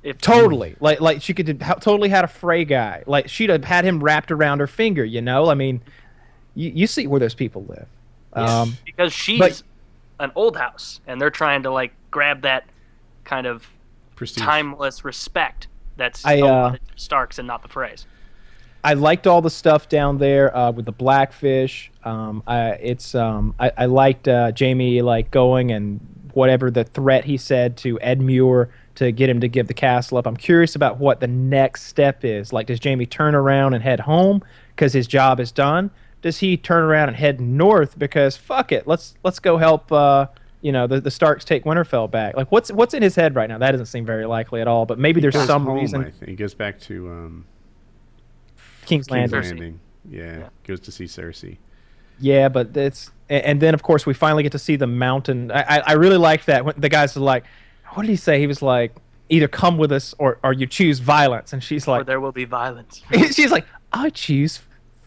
If Totally, like like she could have totally had a Frey guy. Like she'd have had him wrapped around her finger. You know, I mean, you, you see where those people live. Um, because she's But- an old house, and they're trying to like grab that kind of Prestige. timeless respect that's I, uh, Starks and not the phrase. I liked all the stuff down there uh, with the blackfish. Um, I, it's um, I, I liked uh, Jaime like going and whatever the threat he said to Edmure to get him to give the castle up. I'm curious about what the next step is. Like, does Jaime turn around and head home because his job is done? Does he turn around and head north because fuck it, let's let's go help uh, you know the, the Starks take Winterfell back? Like, what's what's in his head right now? That doesn't seem very likely at all. But maybe He there's goes some home, reason. I think. He goes back to um, King's King's Landing. Landing. Yeah, Yeah. goes to see Cersei. Yeah, but it's and then of course we finally get to see the mountain. I I, I really liked that when the guys are like, what did he say? He was like, either come with us or or you choose violence, and she's Or like, there will be violence. *laughs* she's like, I choose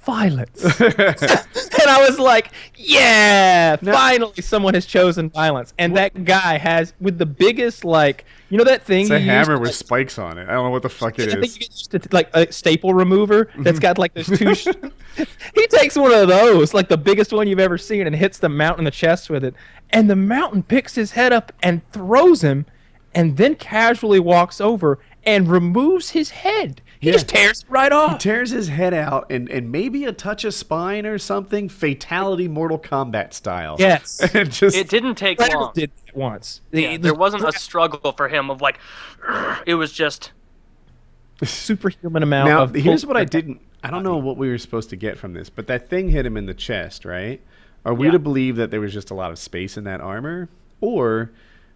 violence, *laughs* and I was like, yeah, finally someone has chosen violence, and that guy has with the biggest like you know that thing? It's a hammer to, with like, spikes on it. I don't know what the fuck I it think is. you get used to like a staple remover that's mm-hmm. got like those two. sh- *laughs* *laughs* he takes one of those, like the biggest one you've ever seen, and hits the mountain in the chest with it. And the mountain picks his head up and throws him, and then casually walks over and removes his head. He just tears it right He tears his head out and, and maybe a touch of spine or something, fatality Mortal Kombat style. yes. *laughs* and just It didn't take Predator long. did that once. Yeah, the there wasn't a struggle for him of like, *clears throat* it was just superhuman amount now of. here's what I didn't. I don't know what we were supposed to get from this, but that thing hit him in the chest, right? Are we Yeah. to believe that there was just a lot of space in that armor, or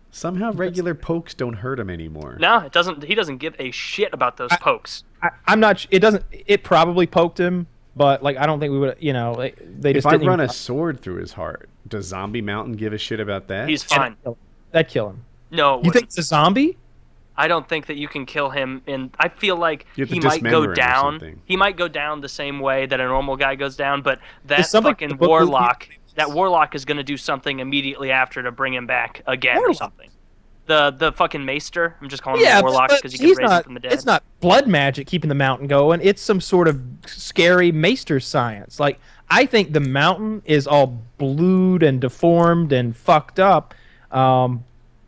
somehow regular pokes don't hurt him anymore? no, it doesn't. He doesn't give a shit about those pokes. I, I'm not. sh- It doesn't. It probably poked him, but like I don't think we would. You know, like, they If just I didn't run even- a sword through his heart, does Zombie Mountain give a shit about that? He's fine. That'd kill him. No, it You wouldn't. think it's a zombie? I don't think that you can kill him. And I feel like You have to he might go down. He might go down the same way that a normal guy goes down, but that fucking in the book- warlock, that warlock is going to do something immediately after to bring him back again or something. The the fucking maester. I'm just calling Yeah, him warlock because he can raise him not. from the dead. It's not blood magic keeping the mountain going. It's some sort of scary maester science. Like I think the mountain is all blued and deformed and fucked up. Um,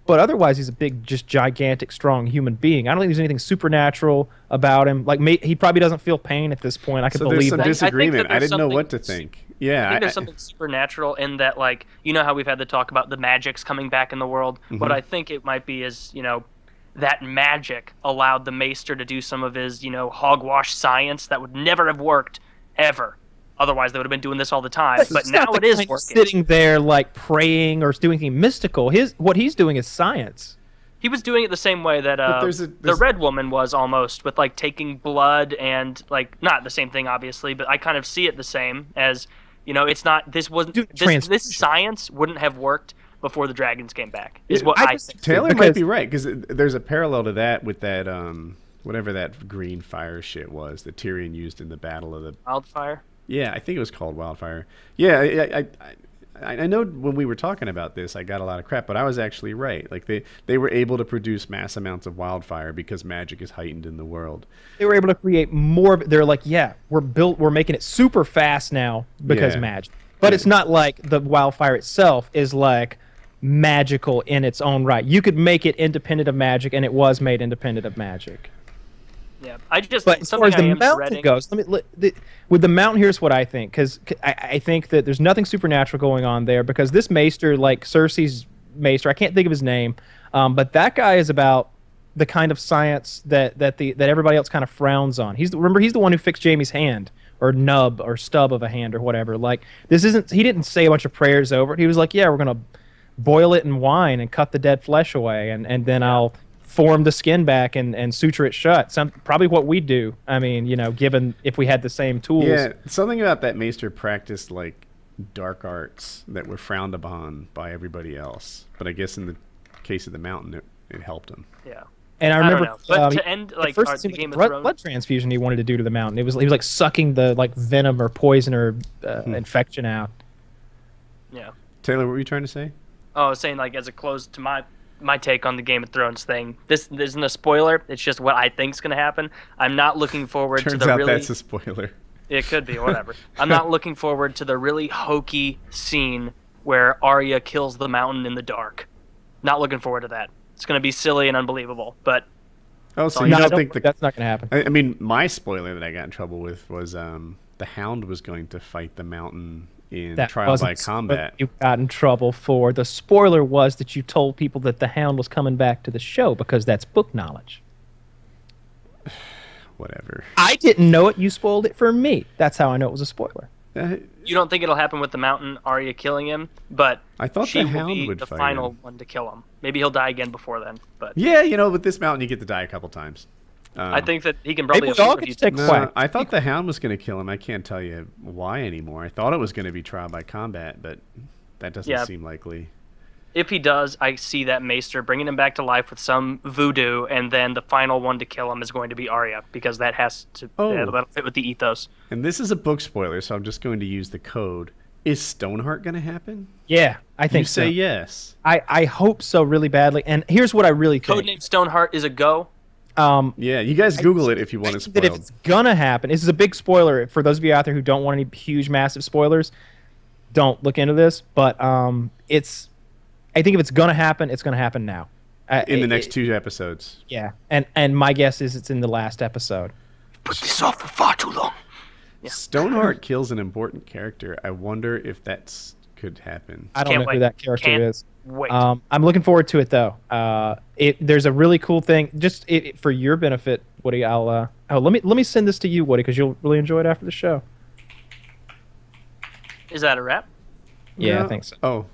but otherwise, he's a big, just gigantic, strong human being. I don't think there's anything supernatural about him. Like may, he probably doesn't feel pain at this point. I can so there's believe some that. I think that disagreement. I, there's didn't know what to think. Yeah, I think there's I- something supernatural in that, like you know how we've had the talk about the magics coming back in the world. Mm-hmm. What I think it might be is you know that magic allowed the Maester to do some of his you know hogwash science that would never have worked ever. Otherwise, they would have been doing this all the time. But, he's now not it the is kind of working. Sitting there like praying or doing anything mystical. His what he's doing is science. He was doing it the same way that uh, there's a- the Red Woman was almost, with like taking blood and like not the same thing, obviously, but I kind of see it the same as you know, it's not. This wasn't. Dude, This, this science wouldn't have worked before the dragons came back. Is what I I, think. Taylor Because- might be right because there's a parallel to that with that um whatever that green fire shit was that Tyrion used in the battle of the Wildfire. Yeah I think it was called wildfire yeah I I, I, I know when we were talking about this I got a lot of crap but I was actually right like they they were able to produce mass amounts of wildfire because magic is heightened in the world they were able to create more. They're like, yeah, we're built. We're making it super fast now because Yeah. magic. But it's not like the wildfire itself is like magical in its own right. You could make it independent of magic, and it was made independent of magic. Yeah, I just But as far as the I mountain goes, let me let, the, with the mountain. Here's what I think, because I, I think that there's nothing supernatural going on there. Because this maester, like Cersei's maester, I can't think of his name, um, but that guy is about the kind of science that that the that everybody else kind of frowns on. He's the, remember he's the one who fixed Jaime's hand or nub or stub of a hand or whatever. Like this isn't. He didn't say a bunch of prayers over it. He was like, yeah, we're gonna boil it in wine and cut the dead flesh away, and and then I'll form the skin back and, and suture it shut. Some probably what we'd do. I mean, you know, given if we had the same tools. yeah something about that maester practiced like dark arts that were frowned upon by everybody else but I guess in the case of the mountain it, it helped him Yeah. And I I don't remember, know. But um, to end, at like, first our- the Game a of blood, blood transfusion he wanted to do to the mountain. It was he was like sucking the like venom or poison or uh, Hmm. infection out. Yeah. Taylor what were you trying to say Oh, I was saying like as a close to my my take on the Game of Thrones thing. This isn't a spoiler. It's just what I think's gonna happen. I'm not looking forward turns to the out really. that's a spoiler It could be whatever. *laughs* I'm not looking forward to the really hokey scene where Arya kills the mountain in the dark. Not looking forward to that. It's gonna be silly and unbelievable. But oh so you No, don't don't think think the that's not going to happen. I, I mean, my spoiler that I got in trouble with was um, the Hound was going to fight the Mountain in That Trial by Combat. You got in trouble for the spoiler was that you told people that the Hound was coming back to the show because that's book knowledge. *sighs* Whatever. I didn't know it. You spoiled it for me. That's how I know it was a spoiler. Uh, you don't think it'll happen with the mountain Arya killing him, but I thought she the will Hound be would the final him. one to kill him. Maybe he'll die again before then. But Yeah, you know, with this Mountain, you get to die a couple times. Um, I think that he can probably Maybe we all afford get you to take No, quack. I thought the Hound was going to kill him. I can't tell you why anymore. I thought it was going to be Trial by Combat, but that doesn't Yeah. seem likely. if he does, I see that Maester bringing him back to life with some voodoo, and then the final one to kill him is going to be Arya because that has to Oh. that'll, that'll fit with the ethos. And this is a book spoiler, so I'm just going to use the code. Is Stoneheart going to happen? Yeah, I think You say so. yes. I, I hope so really badly. And here's what I really think. Codename Stoneheart is a go. Um, Yeah, you guys Google it if you want I it think that if it's gonna happen, this is a big spoiler for those of you out there who don't want any huge, massive spoilers. Don't look into this, but um, it's. I think if it's gonna happen, it's gonna happen now. Uh, In the it- next it- two episodes. yeah, and and my guess is it's in the last episode. put this off for far too long. Yeah. Stoneheart kills an important character. I wonder if that's could happen. I don't Can't know wait. who that character Can't is. Wait. Um, I'm looking forward to it though. Uh, it there's a really cool thing. Just it, it- for your benefit, Woody. I'll uh, oh let me let me send this to you, Woody, because you'll really enjoy it after the show. Is that a wrap? Yeah, No. I think so. Oh.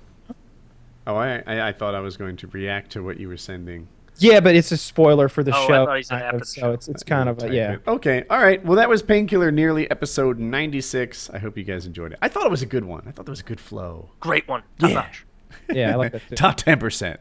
Oh, I, I I thought I was going to react to what you were sending. Yeah, but it's a spoiler for the Oh, I show. thought you said kind of, so it's it's kind of a, yeah. Okay. All right. Well, that was Painkiller Nearly episode 96. I hope you guys enjoyed it. I thought it was a good one. I thought there was a good flow. Great one. Top Yeah. notch. Yeah, I like that *laughs* too. Top 10%.